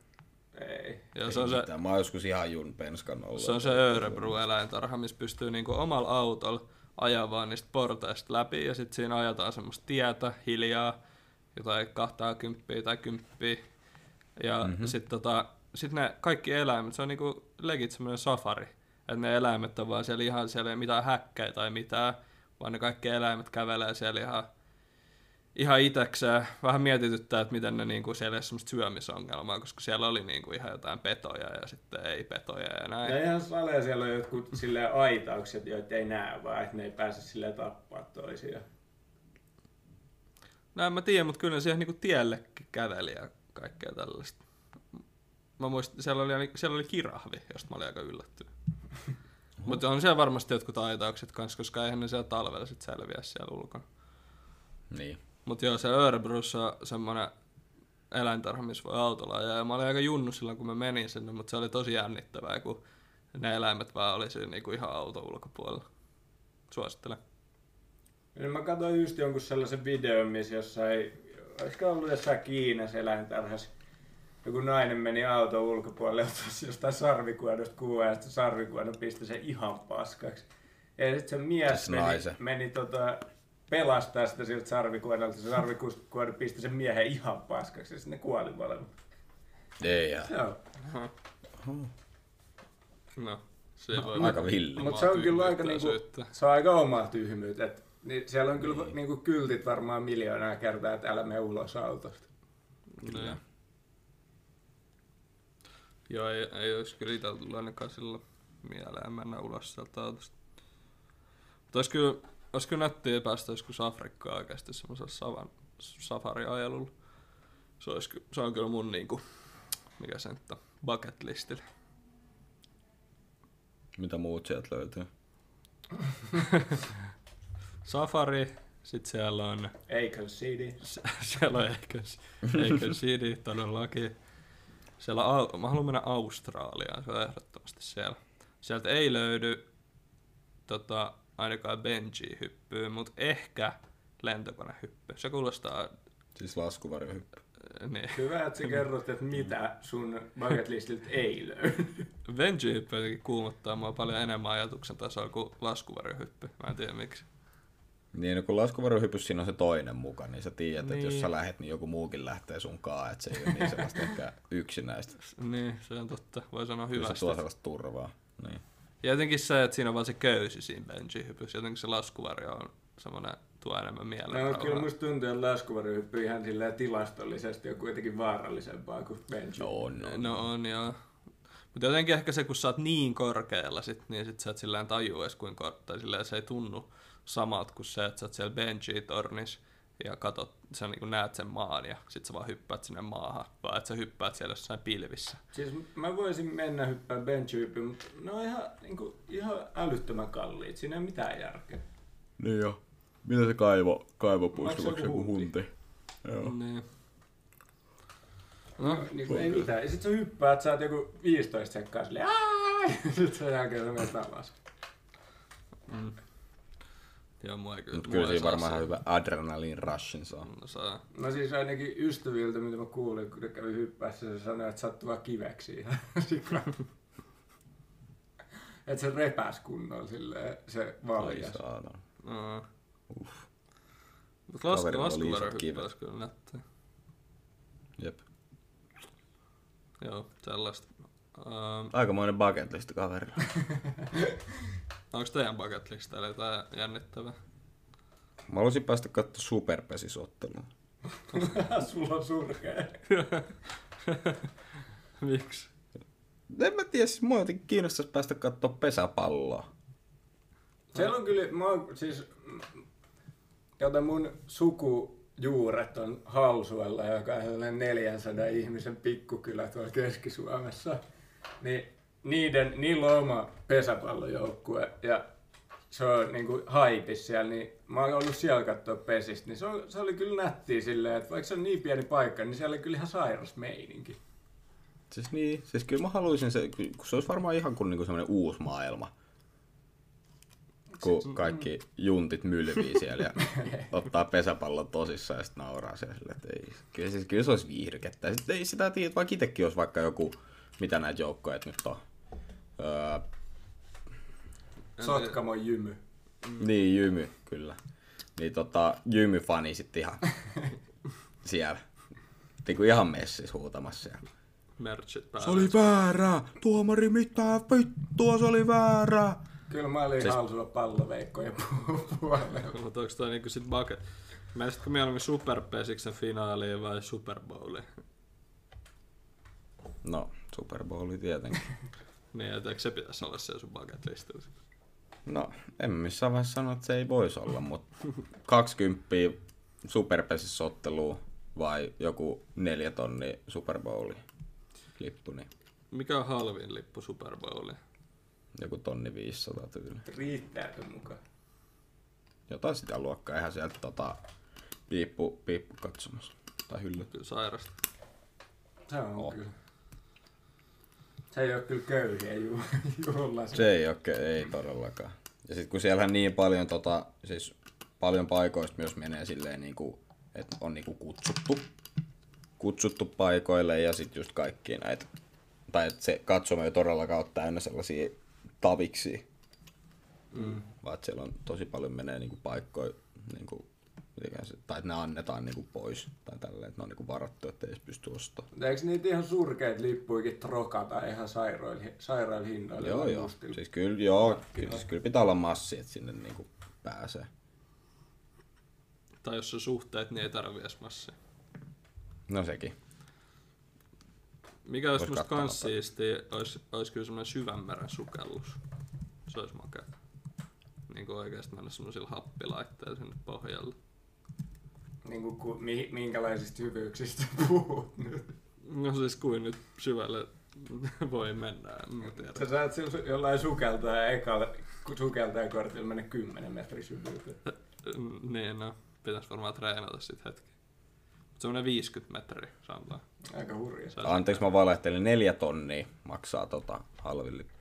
Ei. Ja se on se, Mitään. Mä oon joskus ihan jun penskan ollut. se on se Örebru eläintarha, missä pystyy niinku omalla autolla ajaa vaan niistä portaista läpi ja sitten siinä ajetaan semmoista tietä hiljaa, jotain 20 tai 10. Ja mm-hmm. sitten tota, sit ne kaikki eläimet, se on niinku legit semmoinen safari. Että ne eläimet on vaan siellä ihan, siellä ei mitään häkkejä tai mitään, vaan ne kaikki eläimet kävelee siellä ihan, ihan itekseen. Vähän mietityttää, että miten ne niinku, siellä ei semmoista syömisongelmaa, koska siellä oli niinku ihan jotain petoja ja sitten ei petoja ja näin. Ja ihan salee siellä on jotkut silleen aitaukset, joita ei näe, vaan että ne ei pääse silleen tappaa toisiaan. No en mä tiedä, mutta kyllä ne siihen niinku tiellekin käveli ja kaikkea tällaista. Mä muistin, siellä oli, siellä oli kirahvi, josta mä olin aika yllättynyt. Mutta on siellä varmasti jotkut aitaukset kanssa, koska eihän ne siellä talvella sit selviä siellä ulkona. Niin. Mutta joo, se Örebrussa on semmonen eläintarha, missä voi autolla ajaa. Ja mä olin aika junnu silloin, kun mä menin sinne, mutta se oli tosi jännittävää, kun ne eläimet vaan oli siinä niinku ihan auto ulkopuolella. Suosittelen. Ja mä katsoin just jonkun sellaisen videon, missä jossain, olisiko ollut jossain Kiinassa eläintarhassa, joku nainen meni auton ulkopuolelle ja otti jostain sarvikuodosta kuvaa ja sitten sarvikuodo pisti sen ihan paskaksi. Ja sitten se mies Siis meni, naisen. meni tota, pelastaa sitä siltä sarvikuodolta. Se sarvikuodo pisti sen miehen ihan paskaksi ja sitten ne kuoli molemmat. Ei jää. Joo. No, se voi Aika villi. Mutta se on kyllä aika niinku, se on aika omaa tyhmyyttä. Et, niin siellä on kyllä niinku kyltit varmaan miljoonaa kertaa, että älä mene ulos autosta. Kyllä. Joo, ei, ei olisi kyllä itse tullut ainakaan silloin mieleen mennä ulos sieltä autosta. Mutta olisi kyllä, olisi kyllä nättiä päästä joskus Afrikkaan oikeasti semmoisella savan, safari-ajelulla. Se, olisi, se on kyllä mun niinku, mikä se nyt on, bucket listillä. Mitä muut sieltä löytyy? Safari, sit siellä on Acre City. Siellä on ehkä, ehkä City todellakin. Siellä Au- mä haluan mennä Australiaan, se on ehdottomasti siellä. Sieltä ei löydy tota, ainakaan Benji-hyppyä, mutta ehkä lentokonehyppy. Se kuulostaa, Siis laskuvarjohyppy. äh, niin. Hyvä, että sä kerrot, että mitä sun bucket listiltä ei löydy. Benji-hyppy jotenkin kuumottaa mua paljon enemmän ajatuksen tasolla kuin laskuvarjohyppy. Mä en tiedä miksi. Niin, no kun laskuvarjohypys siinä on se toinen mukaan, niin sä tiedät, että jos Niin. sä lähet, niin joku muukin lähtee sunkaan, että se ei ole niin sellaista ehkä yksinäistä. Niin, se on totta. Voi sanoa Kyllä se tuo sellaista turvaa. Niin. Ja jotenkin se, että siinä on vaan se köysi siinä benji-hypyssä. Jotenkin se laskuvarjo on semmoinen, tuo enemmän mieleen. No, kyllä musta tuntuu, että laskuvarjohyppy ihan silleen tilastollisesti on kuitenkin vaarallisempaa kuin benji. No on, on. No on, joo. Mutta jotenkin ehkä se, kun sä oot niin korkealla, sit, niin sit sä et silleen tajua edes kuin kor- tai silleen se ei tunnu samat kuin se, että sä oot siellä benji-tornis ja katot, sä niin näet sen maan ja sit sä vaan hyppäät sinne maahan, vaan että sä hyppäät siellä jossain pilvissä. Siis mä voisin mennä hyppää benji mutta ne on ihan, niinku, ihan älyttömän kalliit. Siinä ei ole mitään järkeä. Niin jo. Mitä se kaivo, kaivopuisto Maksaa maksaa joku kuin hunti. hunti? Joo. Niin. No, No, niin kuin ei mitään. Ja sit sä hyppäät, sä oot joku 15 sekkaa silleen aai! Sit sen jälkeen sä menet alas. mm. Joo, mua ei kyllä. Mutta kyllä siinä varmaan ihan hyvä adrenalin rushin saa. No, saa. No siis ainakin ystäviltä, mitä mä kuulin, kun ne kävi hyppäässä, se sanoi, että sattuu vaan kiveksi ihan että se repäs kunnolla silleen, se Ai valjas. saatana. No. Uff. Mutta lasku, Kaverilla oli isot laskuvarjohyppy kivet. olisi kyllä nättiä. Jep. Joo, sellaista. Um, Aikamoinen bucket list kaverilla. onko teidän bucket listalla jotain jännittävää? Mä haluaisin päästä katsoa superpesisottelua. Sulla on surkea. Miksi? En mä tiedä, siis mua jotenkin kiinnostaisi päästä katsoa pesäpalloa. Siellä on kyllä, mä oon siis, jota mun sukujuuret on Halsuella, joka on sellainen 400 ihmisen pikkukylä tuolla Keski-Suomessa. Niin niiden, niillä on oma pesäpallojoukkue ja se on niinku haipis siellä, niin mä oon ollut siellä katsoa pesistä, niin se, on, se oli kyllä nättiä silleen, että vaikka se on niin pieni paikka, niin siellä oli kyllä ihan sairas meininki. Siis niin, siis kyllä mä haluaisin se, kun se olisi varmaan ihan kuin niinku semmoinen uusi maailma. Kun kaikki juntit mylvii siellä ja ottaa pesäpallon tosissaan ja sitten nauraa siellä sille, että ei. Kyllä, siis, kyllä se olisi viihdykettä. Sitten ei sitä tiedä, vaikka itsekin olisi vaikka joku, mitä näitä joukkoja nyt on. Öö, Sotkamon jymy. Niin, Jymy, kyllä. Niin tota, Jymy-fani sitten ihan siellä. Niin kuin ihan messis huutamassa siellä. Merchit päällä. Se oli väärä! Tuomari mitä vittua, se oli väärä! Kyllä mä olin Siis-. Halsulla palloveikkojen pu- puolella. Mutta onko toi niinku sit bucket? Menisitkö mieluummin Super Pesiksen finaaliin vai Super Bowliin? No, Super Bowli tietenkin. Niin, et eikö se pitäisi olla siellä sun bucket listillä? No, en missään vaiheessa sano, että se ei voisi olla, mutta 20 superpesissä ottelua vai joku neljä tonni Super Bowli lippu, niin Mikä on halvin lippu Super Bowliin? joku tonni 500 tyyli. Riittääkö mukaan? Jotain sitä luokkaa, eihän sieltä tota, piippu, piippu katsomassa. Tai hylly. Kyllä sairasta. Se on Oh. kyllä. Se ei ole kyllä köyhiä ju- juhla. Se ei oikein, ei todellakaan. Ja sitten kun siellähän niin paljon, tota, siis paljon paikoista myös menee silleen niinku, että on niinku kutsuttu, kutsuttu paikoille ja sitten just kaikki näitä, tai että se katsomo ei todellakaan ole täynnä sellaisia taviksi, Mm. vaan siellä on tosi paljon menee niinku paikkoja, niinku, mitenkään se, tai että ne annetaan niinku pois tai tälleen, että ne on niinku varattu, että ei edes pysty ostamaan. Eikö niitä ihan surkeita lippuikin trokata ihan sairailla, sairailla hinnoilla? Joo, joo. mustilla? Siis kyllä, joo, kyllä, siis kyllä pitää olla massi, että sinne niinku pääsee. Tai jos on suhteet, niin ei tarvi edes massia. No sekin. Mikä olisi musta kans siistiä, olisi, olisi kyllä semmoinen syvänmeren sukellus. Se olisi makea. Niin kuin oikeesti mennä semmoisilla happilaitteilla sinne pohjalle. Niin kuin, ku, mi, minkälaisista hyvyyksistä puhut nyt? No siis kuin nyt syvälle voi mennä, en tiedä. Sä saat sillä jollain sukeltaa ja ekalla sukeltajan kortilla mennä 10 metrin syvyyteen. Niin, no, pitäis varmaan treenata sit hetki. Mut semmonen 50 metriä, sanotaan. Aika hurja. Se olisi- Anteeksi, mä valehtelin. Neljä tonnia maksaa tota halvin lippu.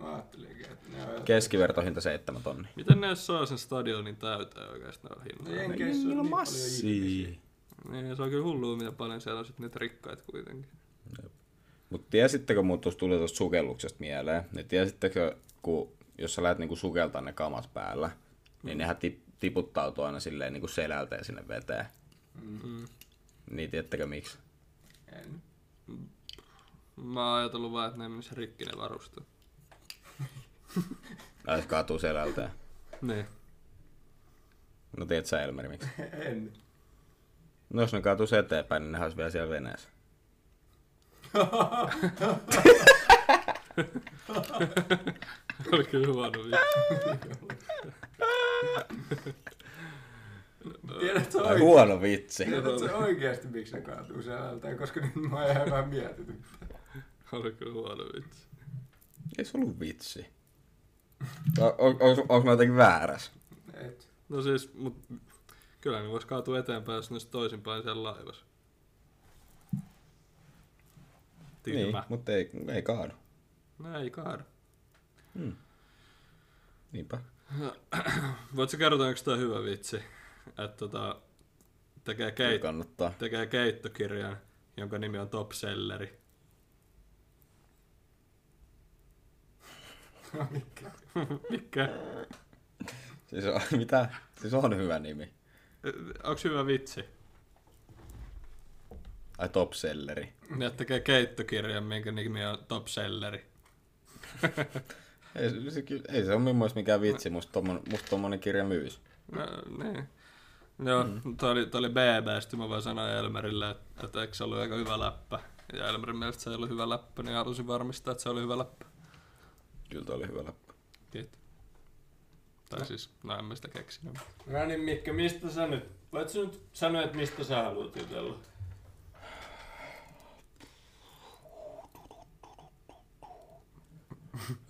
Mä ajattelinkin, että ne on... Keskivertohinta seitsemän tonnia. Miten ne saa sen stadionin täyteen oikeesti ne on No hinnoilla? Jenkeissä on Niillä on niin massia. Niin, se on kyllä hullua, miten paljon siellä on sit niitä rikkaita kuitenkin. Mutta tiesittekö, mun tuossa tuli tuosta sukelluksesta mieleen, niin tiesittekö, kun jos sä lähdet niinku sukeltaa ne kamat päällä, niin nehän tip, tiputtautuu aina silleen niinku selälteen sinne veteen. Mm. Niin tiedättekö miksi? En. Mä oon ajatellut vaan, että ne menisi rikki ne varusteet. Tai se kaatuu selälteen. Niin. No tiedät sä Elmeri miksi? en. No jos ne kaatuu se eteenpäin, niin ne olisi vielä siellä veneessä. Oli kyllä huono vitsi. Tiedätkö oikein? huono vitsi. Tiedätkö oikeasti, miksi ne kaatuu selältään? Koska nyt mä oon ihan vähän mietityttää. Oli kyllä huono vitsi. Ei se ollut vitsi. O- on, on, onko mä jotenkin väärässä? Et. No siis, mut kyllä ne vois kaatua eteenpäin, jos ne toisinpäin siellä laivassa. Tyhmä. Niin, mutta ei, ei kaadu. No ei kaada. Niinpä. Voitko kertoa, onko tämä hyvä vitsi? Että tota, tekee, keit- kannattaa. tekee keittokirjan, jonka nimi on Top Selleri. Mikä? Siis on, mitä? Siis on hyvä nimi. Onko hyvä vitsi? Ai top selleri. Ne tekee keittokirjan, minkä nimi on Top Selleri. Ei, se- ei se ole mun mielestä mikään vitsi, musta tommonen, musta tommonen kirja myys. No, niin. Joo, mm. toi oli, toi oli BB, sitten mä vaan sanoin Elmerille, että, että eikö se ollut aika hyvä läppä. Ja Elmerin mielestä se ei ollut hyvä läppä, niin halusin varmistaa, että se oli hyvä läppä. Kyllä toi oli hyvä läppä. Kiitos. Tai siis, no en mä sitä keksinyt. No niin Mikko, mistä sä nyt, voit sä nyt sanoa, että mistä sä haluat jutella?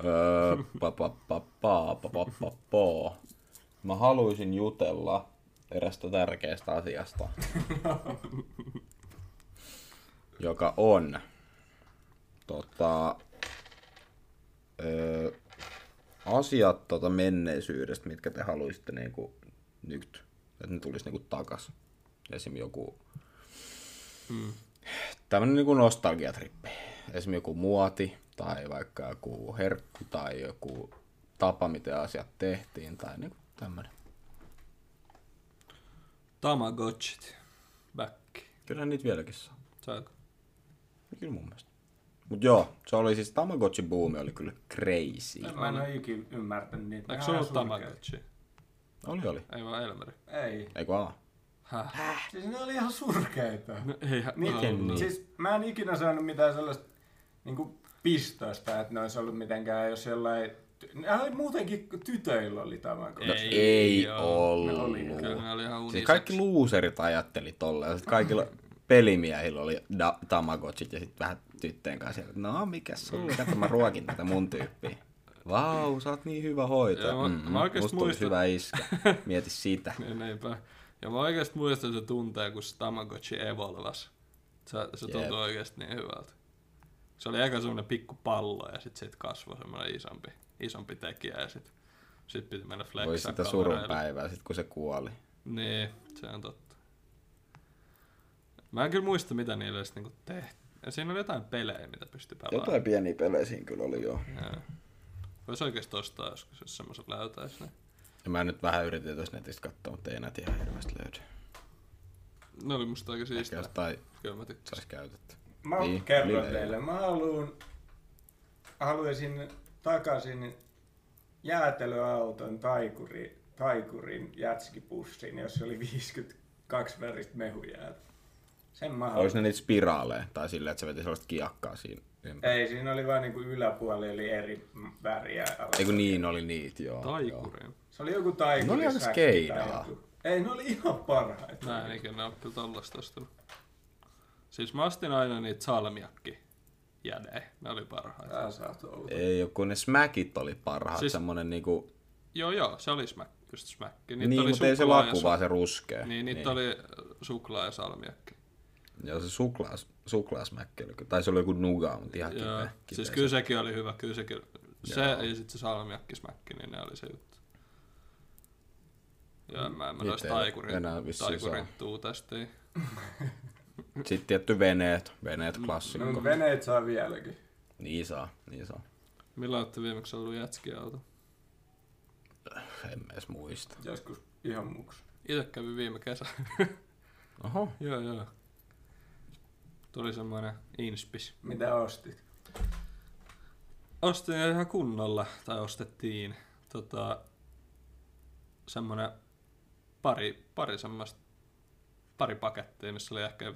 Öö, pa, pa, pa, pa, pa, pa, pa, pa. Mä haluaisin jutella erästä tärkeästä asiasta, joka on tota, öö, asiat tota menneisyydestä, mitkä te haluaisitte niinku nyt, että ne tulisi niinku takas. Esim. joku Mm. tämmönen niinku nostalgiatrippi. Esimerkiksi joku muoti tai vaikka joku herkku tai joku tapa, miten asiat tehtiin tai niinku tämmönen. Tamagotchit. Back. Kyllä niitä vieläkin saa. Saako? Kyllä mun mielestä. Mut joo, se oli siis Tamagotchi buumi oli kyllä crazy. Mä en ole ikin ymmärtänyt niitä. Eikö se on ollut. Tamagotchi? Oli oli. Ei vaan Elmeri. Ei. Eikö aa? Häh? Siis ne oli ihan surkeita. No, ei, Miten ollut. niin? Siis mä en ikinä saanut mitään sellaista niinku pistosta, että ne olisi ollut mitenkään, jos jollain... Ne oli muutenkin, kun tytöillä oli tämä. No, Ei ei oo. ollut. Ne oli. Kyllä ne oli ihan Siis kaikki luuserit ajatteli tolle. Ja sit kaikilla pelimiehillä oli da- Tamagotchit ja sitten vähän tyttöjen kanssa. No, mikä sulla? Kato, mä ruokin tätä mun tyyppiä. Vau, sä oot niin hyvä hoitaja. Mä- Mm-mm, mä musta muistan- hyvä iskä. Mieti sitä. Niin, Niinpä. Ja mä oikeesti muistan se tuntee, kun se Tamagotchi evolvas. Se, se tuntui Jep. oikeesti niin hyvältä. Se oli eka semmonen pikku pallo ja sit siitä kasvoi semmonen isompi, isompi tekijä ja sit, sit piti mennä Voi flexaa sitä kavereille. surun päivää sit kun se kuoli. Niin, se on totta. Mä en kyllä muista, mitä niille edes niinku tehtiin. Ja siinä oli jotain pelejä, mitä pystyi pelaamaan. pieniä pelejä siinä kyllä oli joo. Joo. Vois oikeesti ostaa joskus, jos semmoset löytäis. Niin. Ja mä nyt vähän yritin tuossa netistä katsoa, mutta ei näitä ihan hirveästi löydy. Ne oli musta aika Ehkä siistiä. jostain Kyllä mä tykkäsin. sais käytetty. Mä Niin, kerron teille. Mä haluun, haluaisin takaisin jäätelöauton taikuri, taikurin jätskipussiin, jossa oli 52 väristä mehujäätä. Sen mä Olis haluan. ne niitä spiraaleja tai silleen, että se veti sellaista kiakkaa siinä. Ei, siinä oli vaan niinku yläpuoli oli eri väriä. Eikö niin oli niitä, joo. Taikuriin. Se oli joku taikuri. Ne oli aika säkki skeidaa. Ei, ne oli ihan parhaita. Mä en ikinä oo kyllä tollasta ostanut. Siis mä ostin aina niitä salmiakki jädejä. Ne oli parhaita. Tää saa touta. Ei kun ne smackit oli parhaat, Siis- semmonen niinku... Joo joo, se oli smack, just smäkki. Niitä niin, oli mutta ei se suklaa ja laku, su- vaan se ruskea. Niin, niitä oli äh, suklaa ja salmiakki. Joo, se suklaas, kyllä- tai se oli joku nuga, mutta ihan Joo, kipeä. kipeä siis se. kyllä sekin oli hyvä. Kyllä sekin, se Joo. ja sitten se salmiakki smäkki, niin ne oli se juttu. Joo, mä en mä noista taikurin, taikurin ei. Sitten tietty veneet, veneet klassikko. No, veneet saa vieläkin. Niin saa, niin saa. Milloin olette viimeksi ollut jätskiauto? En mä edes muista. Joskus ihan muks. Itse kävin viime kesä. Oho, joo, joo. Tuli semmoinen inspis. Mitä ostit? Ostin ihan kunnolla, tai ostettiin, tota, semmonen pari, pari semmoista, pari pakettia, missä oli ehkä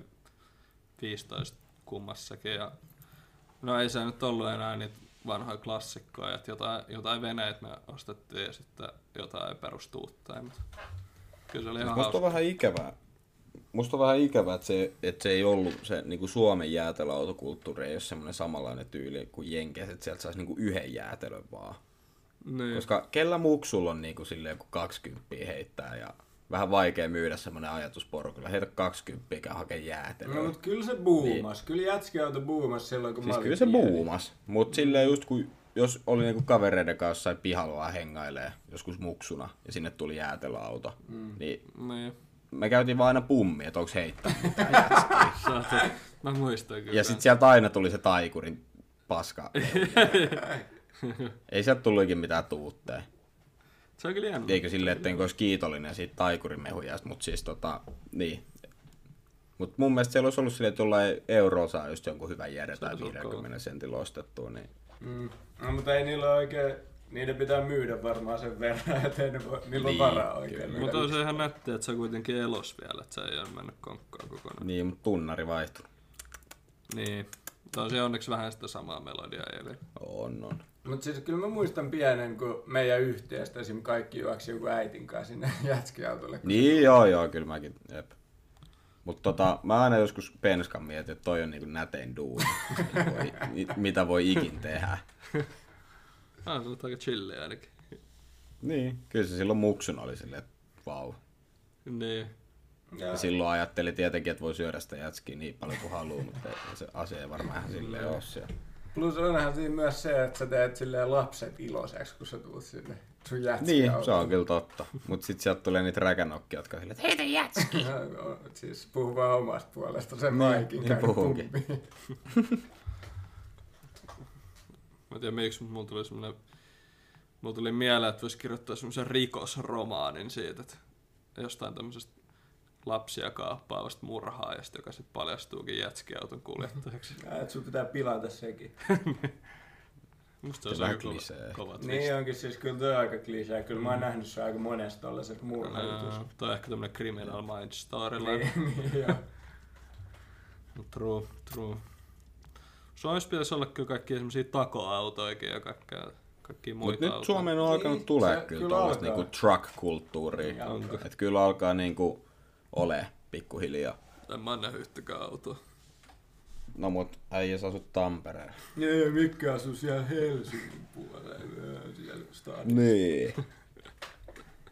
15 kummassakin. Ja, no ei se nyt ollut enää niitä vanhoja klassikkoja, että jotain, jotain veneitä me ostettiin ja sitten jotain perustuutteja, mutta kyllä se oli ihan musta on hauska. vähän ikävää. Musta on vähän ikävää, että se, että se ei ollut se niin kuin Suomen jäätelöautokulttuuri, ei ole semmoinen samanlainen tyyli kuin Jenkeissä, että sieltä saisi niin kuin yhden jäätelön vaan. Niin. Koska kellä muksulla on niinku silleen joku 20 heittää ja vähän vaikea myydä semmonen ajatusporukilla. Heitä 20 käy hakee jäätelöä. No, mutta kyllä se boomas. Kyllä jätskiauto boomas silloin, kun Niin. siis mä kyllä se pieni. buumas. Mut silleen just kun jos oli niinku kavereiden kanssa jossain pihalla hengailee joskus muksuna ja sinne tuli jäätelöauto, mm. niin Niin. Me käytiin vaan aina pummi, että onks heittää. Mä muistan kyllä. ja sit sieltä aina tuli se taikurin paska. Ei sieltä tullut ikinä mitään tuutteja. Se on kyllä jännä. Eikö silleen, että olisi kiitollinen siitä taikurimehujäästä, mutta siis tota, niin. Mut mun mielestä siellä olisi ollut silleen, että jollain euroa saa just jonkun hyvän järjen tai olisi ollut 50 sentin ostettua, niin Mm. No, mutta ei niillä oikein niiden pitää myydä varmaan sen verran, että ei ne voi, niillä on Niin, varaa oikein kyllä. Mutta on se ihan nätti, että se on kuitenkin elos vielä, että se ei ole mennyt konkkaan kokonaan. Niin, mutta tunnari vaihtuu. Niin. Mutta on se onneksi vähän sitä samaa melodiaa eli. On, on. Mutta siis kyllä mä muistan pienen, kun meidän yhteistä esim. kaikki juoksi joku äitin kanssa sinne jätskiautolle. Niin, joo, joo, kyllä mäkin. Jep. Mutta tota, mä aina joskus penskan mietin, että toi on niinku nätein duuni, mitä voi, mi- mitä voi ikin tehdä. Ah, se on aika chilli ainakin. Niin, kyllä se silloin muksun oli silleen, että vau. Niin. Ja, Ja silloin ajatteli tietenkin, että voi syödä sitä jätskiä niin paljon kuin haluaa, mutta se asia ei varmaan ihan silleen ole siellä. plus onhan siinä myös se, että sä teet silleen lapset iloiseksi, kun sä tuut sinne sun Niin, se on kyllä totta. Mutta sitten sieltä tulee niitä räkänokkia, jotka on silleen, että heitä jätski! No, siis puhu vaan omasta puolesta sen Niin, maikin niin käy puhunkin. Mä en tiedä miksi, mutta mulla tuli semmonen... Mulla tuli mieleen, että voisi kirjoittaa semmoisen rikosromaanin siitä, että jostain tämmöisestä lapsia kaappaavasta murhaajasta, joka sitten paljastuukin jätskiauton kuljettajaksi. Ja, et sun pitää pilata sekin. Musta se vähän aika kova, klisee. kova twist. Niin onkin siis kyllä toi on aika klisee. Kyllä mä oon nähnyt se aika monesta tollaset murhailutus. Ää, Toi on ehkä tämmönen criminal mind storyline. Niin, niin, joo. True, true. Suomessa pitäisi olla kyllä kaikkia semmosia takoautoikin ja kaikkea, kaikkia muita Mutta nyt autoja. Suomeen on alkanut Niin, tulee se kyllä, kyllä tuollaista alkaa. niinku truck-kulttuuria. Niin kyllä alkaa niinku ole pikkuhiljaa. En mä nähnyt yhtäkään autoa. No mut äijäs asut Tampereella. Ei Mikki asuu siellä Helsingin puolella. Siellä stadionissa. Niin.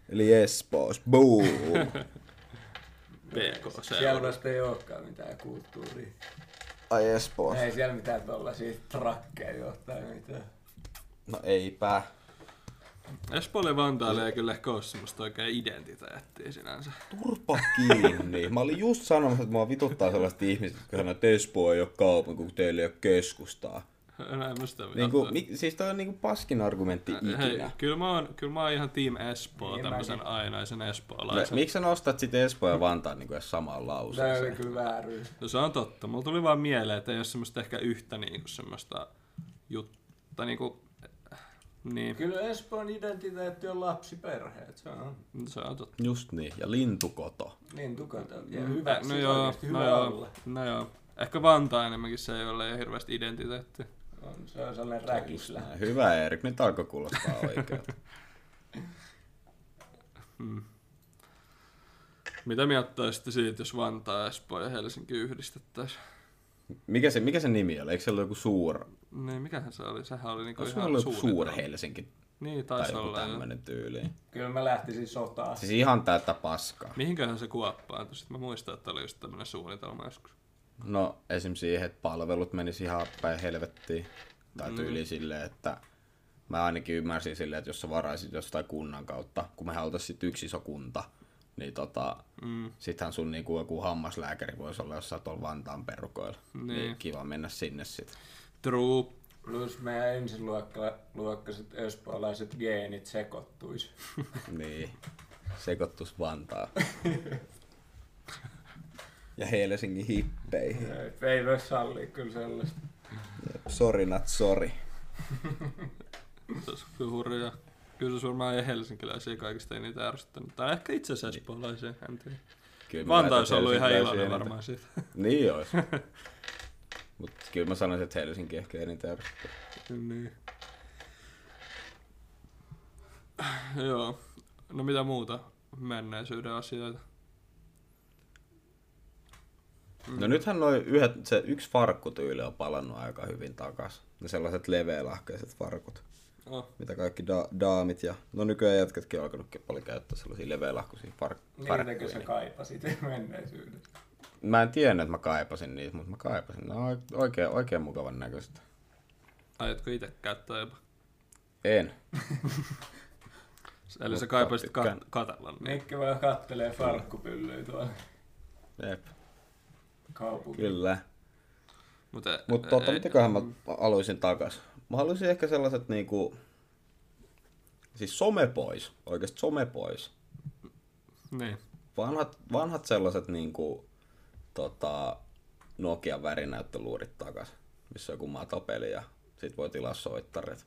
Eli Espoos. Boom. PK Siellä vasta ei olekaan mitään kulttuuria. Ai Espoos. Ei siellä mitään tollasia trakkeja ole tai mitään. No eipä. Espoolle ja Vantaalle ei kyllä ehkä ole semmoista oikein identiteettiä sinänsä. Turpa kiinni. Mä olin just sanomassa, että mua vituttaa sellaiset ihmiset, jotka sanoo, että Espoo ei ole kaupunki, kun teillä ei ole keskustaa. Sitä Niinku, mi, siis toi on niinku paskin argumentti Hei, ikinä. kyllä mä oon, kyllä mä oon ihan Team Espoo, Niin tämmösen mäkin. ainaisen No, espoolaisen. miksi sä nostat sit Espoo ja Vantaan niinku samaan Tämä oli lauseeseen? kyllä vääryys. No se on totta. Mulla tuli vaan mieleen, että ei ole semmoista ehkä yhtä niinku semmoista jutta niinku... Niin, Kyllä Espoon identiteetti on lapsiperheet. Se on se on totta. Just niin, ja lintukoto. niin tukata. Ja Mm, hyvä, no siis joo, no hyvä joo, olla. no joo. Ehkä Vantaa enemmänkin se ei ole hirveästi identiteettiä. On, se on sellainen räkislä. Hyvä Erik, nyt alkoi kuulostaa oikealta. Mitä mieltä olisitte siitä, jos Vantaa, Espoo ja Helsinki yhdistettäisiin? Mikä se, mikä se nimi oli? Eikö se ollut joku suur... Niin, mikähän se oli? Sehän oli niinku ihan ollut suur suunnitelma. Helsinki Niin, tai taisi joku olla. jo. tämmönen tyyli? Kyllä mä lähtisin sotaan. Siis ihan täyttä paskaa. Mihinköhän se kuoppaantui? Sitten mä muistan, että oli just tämmönen suunnitelma joskus. No esim. siihen, että palvelut menisi ihan päin helvettiin. Tai Mm. tyyli silleen, että mä ainakin ymmärsin silleen, että jos sä varaisit jostain kunnan kautta, kun mehän oltais sit yksi iso kunta, niin tota, Mm. sittenhän sun niinku joku hammaslääkäri voisi olla jossain tuolla Vantaan perukoilla. Niin. Niin. kiva mennä sinne sit. True. Plus meidän ensiluokkaiset espoolaiset geenit sekoittuis. Niin, sekoittus Vantaa. ja Helsingin hippeihin. Ei- Ei voi sallia kyllä sellaista. Sorry not sorry. Se olisi kyllä hurjaa. Kyllä se varmaan ei helsinkiläisiä kaikista eniten ärsyttänyt. Tai ehkä itse asiassa espoolaisia, en tiedä. Kyllä Vantaa väitän, olisi ollut ihan iloinen eniten- varmaan siitä. Niin olisi. Mutta kyllä mä sanoisin, että Helsinki ehkä eniten ärsyttää. niin. Joo. No mitä muuta menneisyyden asioita? No nythän noin yhdet, se yksi farkkutyyli on palannut aika hyvin takas. Ne sellaiset leveälahkeiset farkut, Oh. mitä kaikki da- daamit ja... No nykyään jätkätkin on alkanut paljon käyttää sellaisia leveälahkoisia fark- Niitäkö farkkuja. sä Niin. kaipasit menneisyydestä? Mä en tiennyt, että mä kaipasin niitä, mutta mä kaipasin. Ne on oikein, oikein mukavan näköistä. Aiotko itse käyttää jopa? En. Eli sä kaipaisit tykkään. kat- katella niin. Mikki vaan kattelee farkkupyllyä tuolla Jep, kaupungilla. kyllä. Mutta Mutta tota, mitäköhän mä aloisin takas? Mä haluaisin ehkä sellaiset niinku... Siis some pois. Oikeesti some pois. Niin. Vanhat, vanhat sellaiset niinku... Tota, Nokian värinäyttöluurit takas. Missä on joku matopeli ja sit voi tilaa soittarit.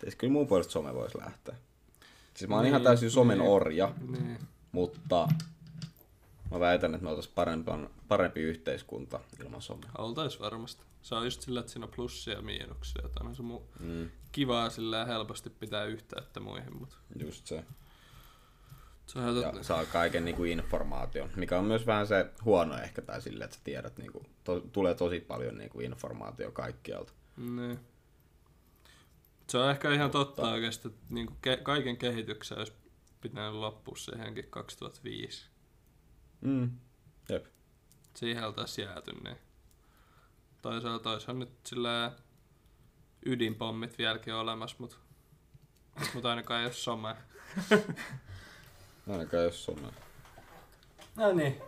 Siis kyllä mun puolesta some voisi lähteä. Siis mä oon Niin, ihan täysin somen niin. orja, Niin. mutta mä väitän, että me oltais parempi, parempi yhteiskunta ilman somea. Oltais varmasti. Se on just sillä, että siinä on plussia ja miinuksia. että Onhan se mu- Mm, kivaa sillä helposti pitää yhteyttä muihin, mutta just se. se on Ja totta. saa kaiken niinku informaation, mikä on myös vähän se huono ehkä tai sille, että sä tiedät, niinku, to, tulee tosi paljon niinku informaatio kaikkialta. Niin. Se on ehkä ihan totta oikeasti, että niinku ke- kaiken kehityksen olisi pitänyt loppua siihenkin 2005. Mm. Jep. Siihen oltaisiin jääty, niin toisaalta olisihan nyt sillä ydinpommit vieläkin olemassa, mutta mut ainakaan ei ole some. Ainakaan jos some. No niin.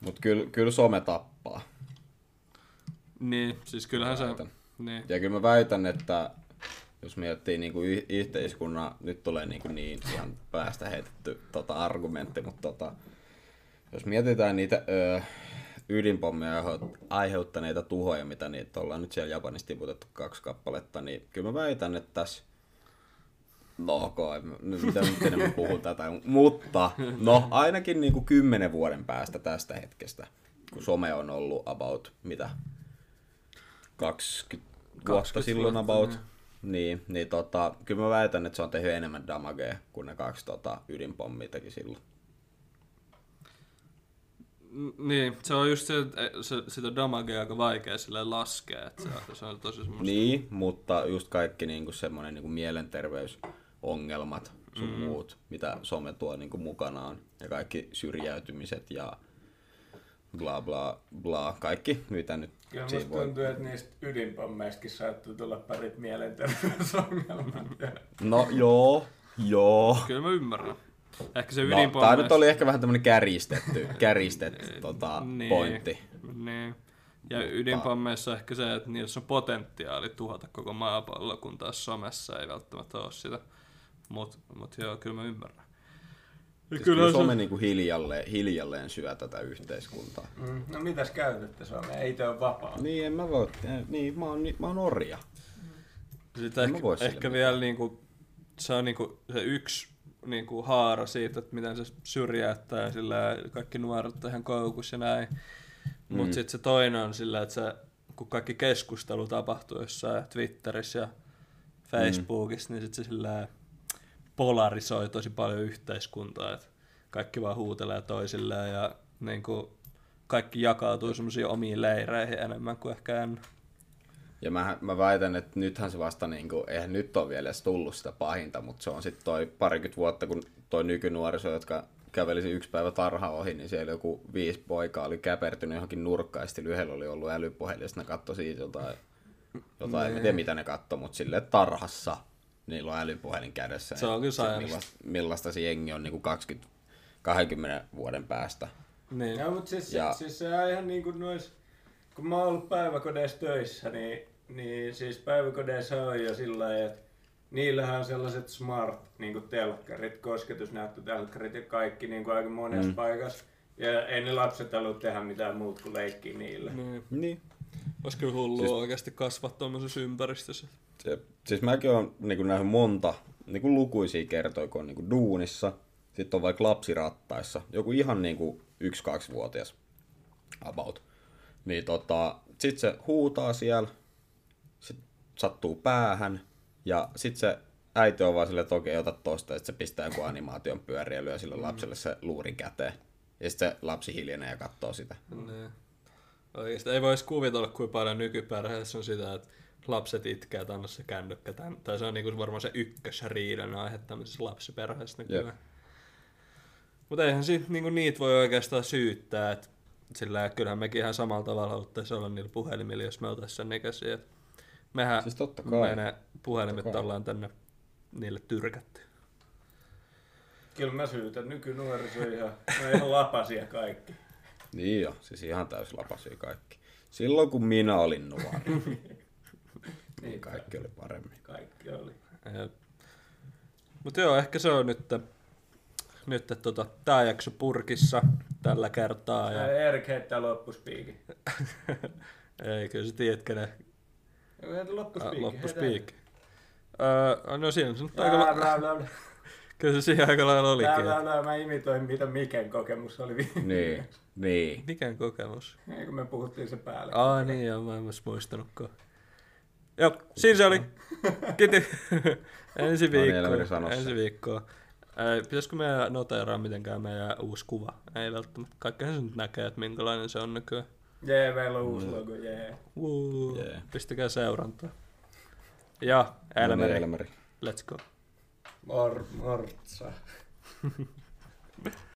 Mut kyllä, kyllä some tappaa. Niin, siis kyllähän se... Väitän. Niin. Ja kyllä mä väitän, että jos miettii niinku y- yhteiskunnan, nyt tulee niinku niin ihan päästä heitetty tota argumentti, mutta tota, jos mietitään niitä ö, ydinpommia aiheut- aiheuttaneita tuhoja, mitä niitä ollaan nyt siellä Japanissa tiputettu kaksi kappaletta, niin kyllä mä väitän, että tässä No, en mä- nyt mä puhun tätä, mutta no ainakin niinku kymmenen vuoden päästä tästä hetkestä, kun some on ollut about, mitä, 20 vuotta 20 silloin vuotta, about, niin, niin tota, kyllä mä väitän, että se on tehnyt enemmän damagea kuin ne kaksi tota, ydinpommia teki silloin. Niin, se on just se, että se, sitä damagea aika vaikea sille laskea, että se, se on tosi semmoista... Niin, mutta just kaikki niinku semmoinen niinku mielenterveysongelmat sun mm. muut, mitä some tuo niinku mukanaan. Ja kaikki syrjäytymiset ja bla bla bla. Kaikki, mitä nyt Kyllä siinä musta voi... tuntuu, että niistä ydinpommeistakin saattaa tulla parit mielenterveysongelmat. No joo, joo. Kyllä mä ymmärrän. Ehkä se No, ydinpommi... tää nyt oli ehkä vähän tämmönen käristetty, käristetty tota, Niin. pointti. Niin. Ja ydinpommeissa on ehkä se, että niissä on potentiaali tuhota koko maapallo, kun taas somessa ei välttämättä ole sitä. Mut, mut joo, kyllä mä ymmärrän. Ja Siis kyllä kyllä some se... niinku hiljalleen, hiljalleen syö tätä yhteiskuntaa. Mm. No mitäs käytätte Suomeen? Ei te ole vapaa. Niin, en mä voi, niin, mä oon, mä oon orja. Sitten En mä ehkä, ehkä vielä niinku, se on niinku se yksi niinku haara siitä, että miten se syrjäyttää ja sillä kaikki nuoret ihan koukussa ja näin. Mutta Mm. sitten se toinen on sillä, että se, kun kaikki keskustelu tapahtuu jossain Twitterissä ja Facebookissa, niin sitten se sillä polarisoi tosi paljon yhteiskuntaa, että kaikki vaan huutelee toisilleen ja niinku, kaikki jakautuu semmoisiin omiin leireihin enemmän kuin ehkä ennen. Ja mä, mä väitän, että nythän se vasta, niin kuin, eihän nyt ole vielä edes tullut sitä pahinta, mutta se on sitten toi parikymmentä vuotta, kun toi nykynuoriso, jotka kävelisi yksi päivä tarha ohi, niin siellä joku viisi poikaa oli käpertynyt johonkin nurkkaan, ja yhdellä oli ollut älypuhelin, ja sitten ne katsoi siitä jotain, jotain en tiedä mitä ne katsoi, mutta sille tarhassa niillä on älypuhelin kädessä. Se on kyllä Sit sairasta. millaista, millaista se jengi on niin kuin 20, 20 vuoden päästä. Niin. Joo, mutta siis, Ja- ja... siis se on ihan niinku nois, kun mä oon ollut päiväkodeissa töissä, niin, niin siis päiväkodeissa on jo sillä lailla, että niillähän on sellaiset smart niinku telkkarit, kosketusnäyttötelkkarit ja kaikki niinku aika monessa mm. paikassa. Ja ei ne lapset halua tehdä mitään muuta kuin leikkiä niillä. Mm. niin. Niin. Olisi kyllä hullua Siis- siis... oikeasti kasvaa tuommoisessa ympäristössä. Se, siis mäkin olen niin nähnyt monta niin kuin lukuisia kertoja, kun on niin kuin duunissa, sitten on vaikka lapsirattaissa, joku ihan niin kuin yksi-kaksivuotias about. Niin tota, sit se huutaa siellä, sit sattuu päähän, ja sit se äiti on vaan silleen, että okei, ota tosta, ja sit se pistää joku animaation pyöriä ja lyö sille lapselle se luurin käteen. Ja sit se lapsi hiljenee ja katsoo sitä. Niin. Oikeasti ei voisi kuvitella, kuinka paljon nykyperheessä on sitä, että lapset itkee, että anna se kännykkä. tän- Tai se on niinku varmaan se ykkösriidan aihe tämmöisessä lapsiperheessä nykyään. Mutta eihän sit, niinku niitä voi oikeastaan syyttää, että sillä kyllähän mekin ihan samalla tavalla haluttaisiin olla niillä puhelimilla, jos me oltaisiin sen ikäisiä. Et Mehän Siis totta kai. me ne puhelimet Totta kai. ollaan tänne niille tyrkätty. Kyllä mä syytän nykynuoriso ihan, ne on ihan lapasia kaikki. Niin jo, siis ihan täys lapasia kaikki. Silloin kun minä olin nuori, niin kaikki oli paremmin. Kaikki oli. Mutta joo, ehkä se on nyt, nyt tota, tää jakso purkissa tällä kertaa. Ja... Erik heittää loppuspiikin. Ei, kyllä sä tiedät, kenen heitä äh, loppuspiikin. loppuspiikki. Öö, no siinä se nyt aika, Bla, la- bla, bla, bla. kyllä se siihen aika lailla olikin. Mä imitoin, mitä Miken kokemus oli viime. Niin, niin. Mikään kokemus. Ei, kun me puhuttiin se päälle. Aa niin, joo, mä en myös muistanutkaan. Joo, siinä se oli. Kiitos. ensi No niin, sanoo ensi sen. viikkoon. Ei, pitäisikö meidän noteeraa mitenkään meidän uusi kuva? Ei välttämättä. Kaikkihan se nyt näkee, että minkälainen se on nykyään. Jee, meillä on uusi logo, jee. Woo. Jee. Pistäkää seurantaa. Ja Elmeri, Elmeri. let's go. Mor, mortsa.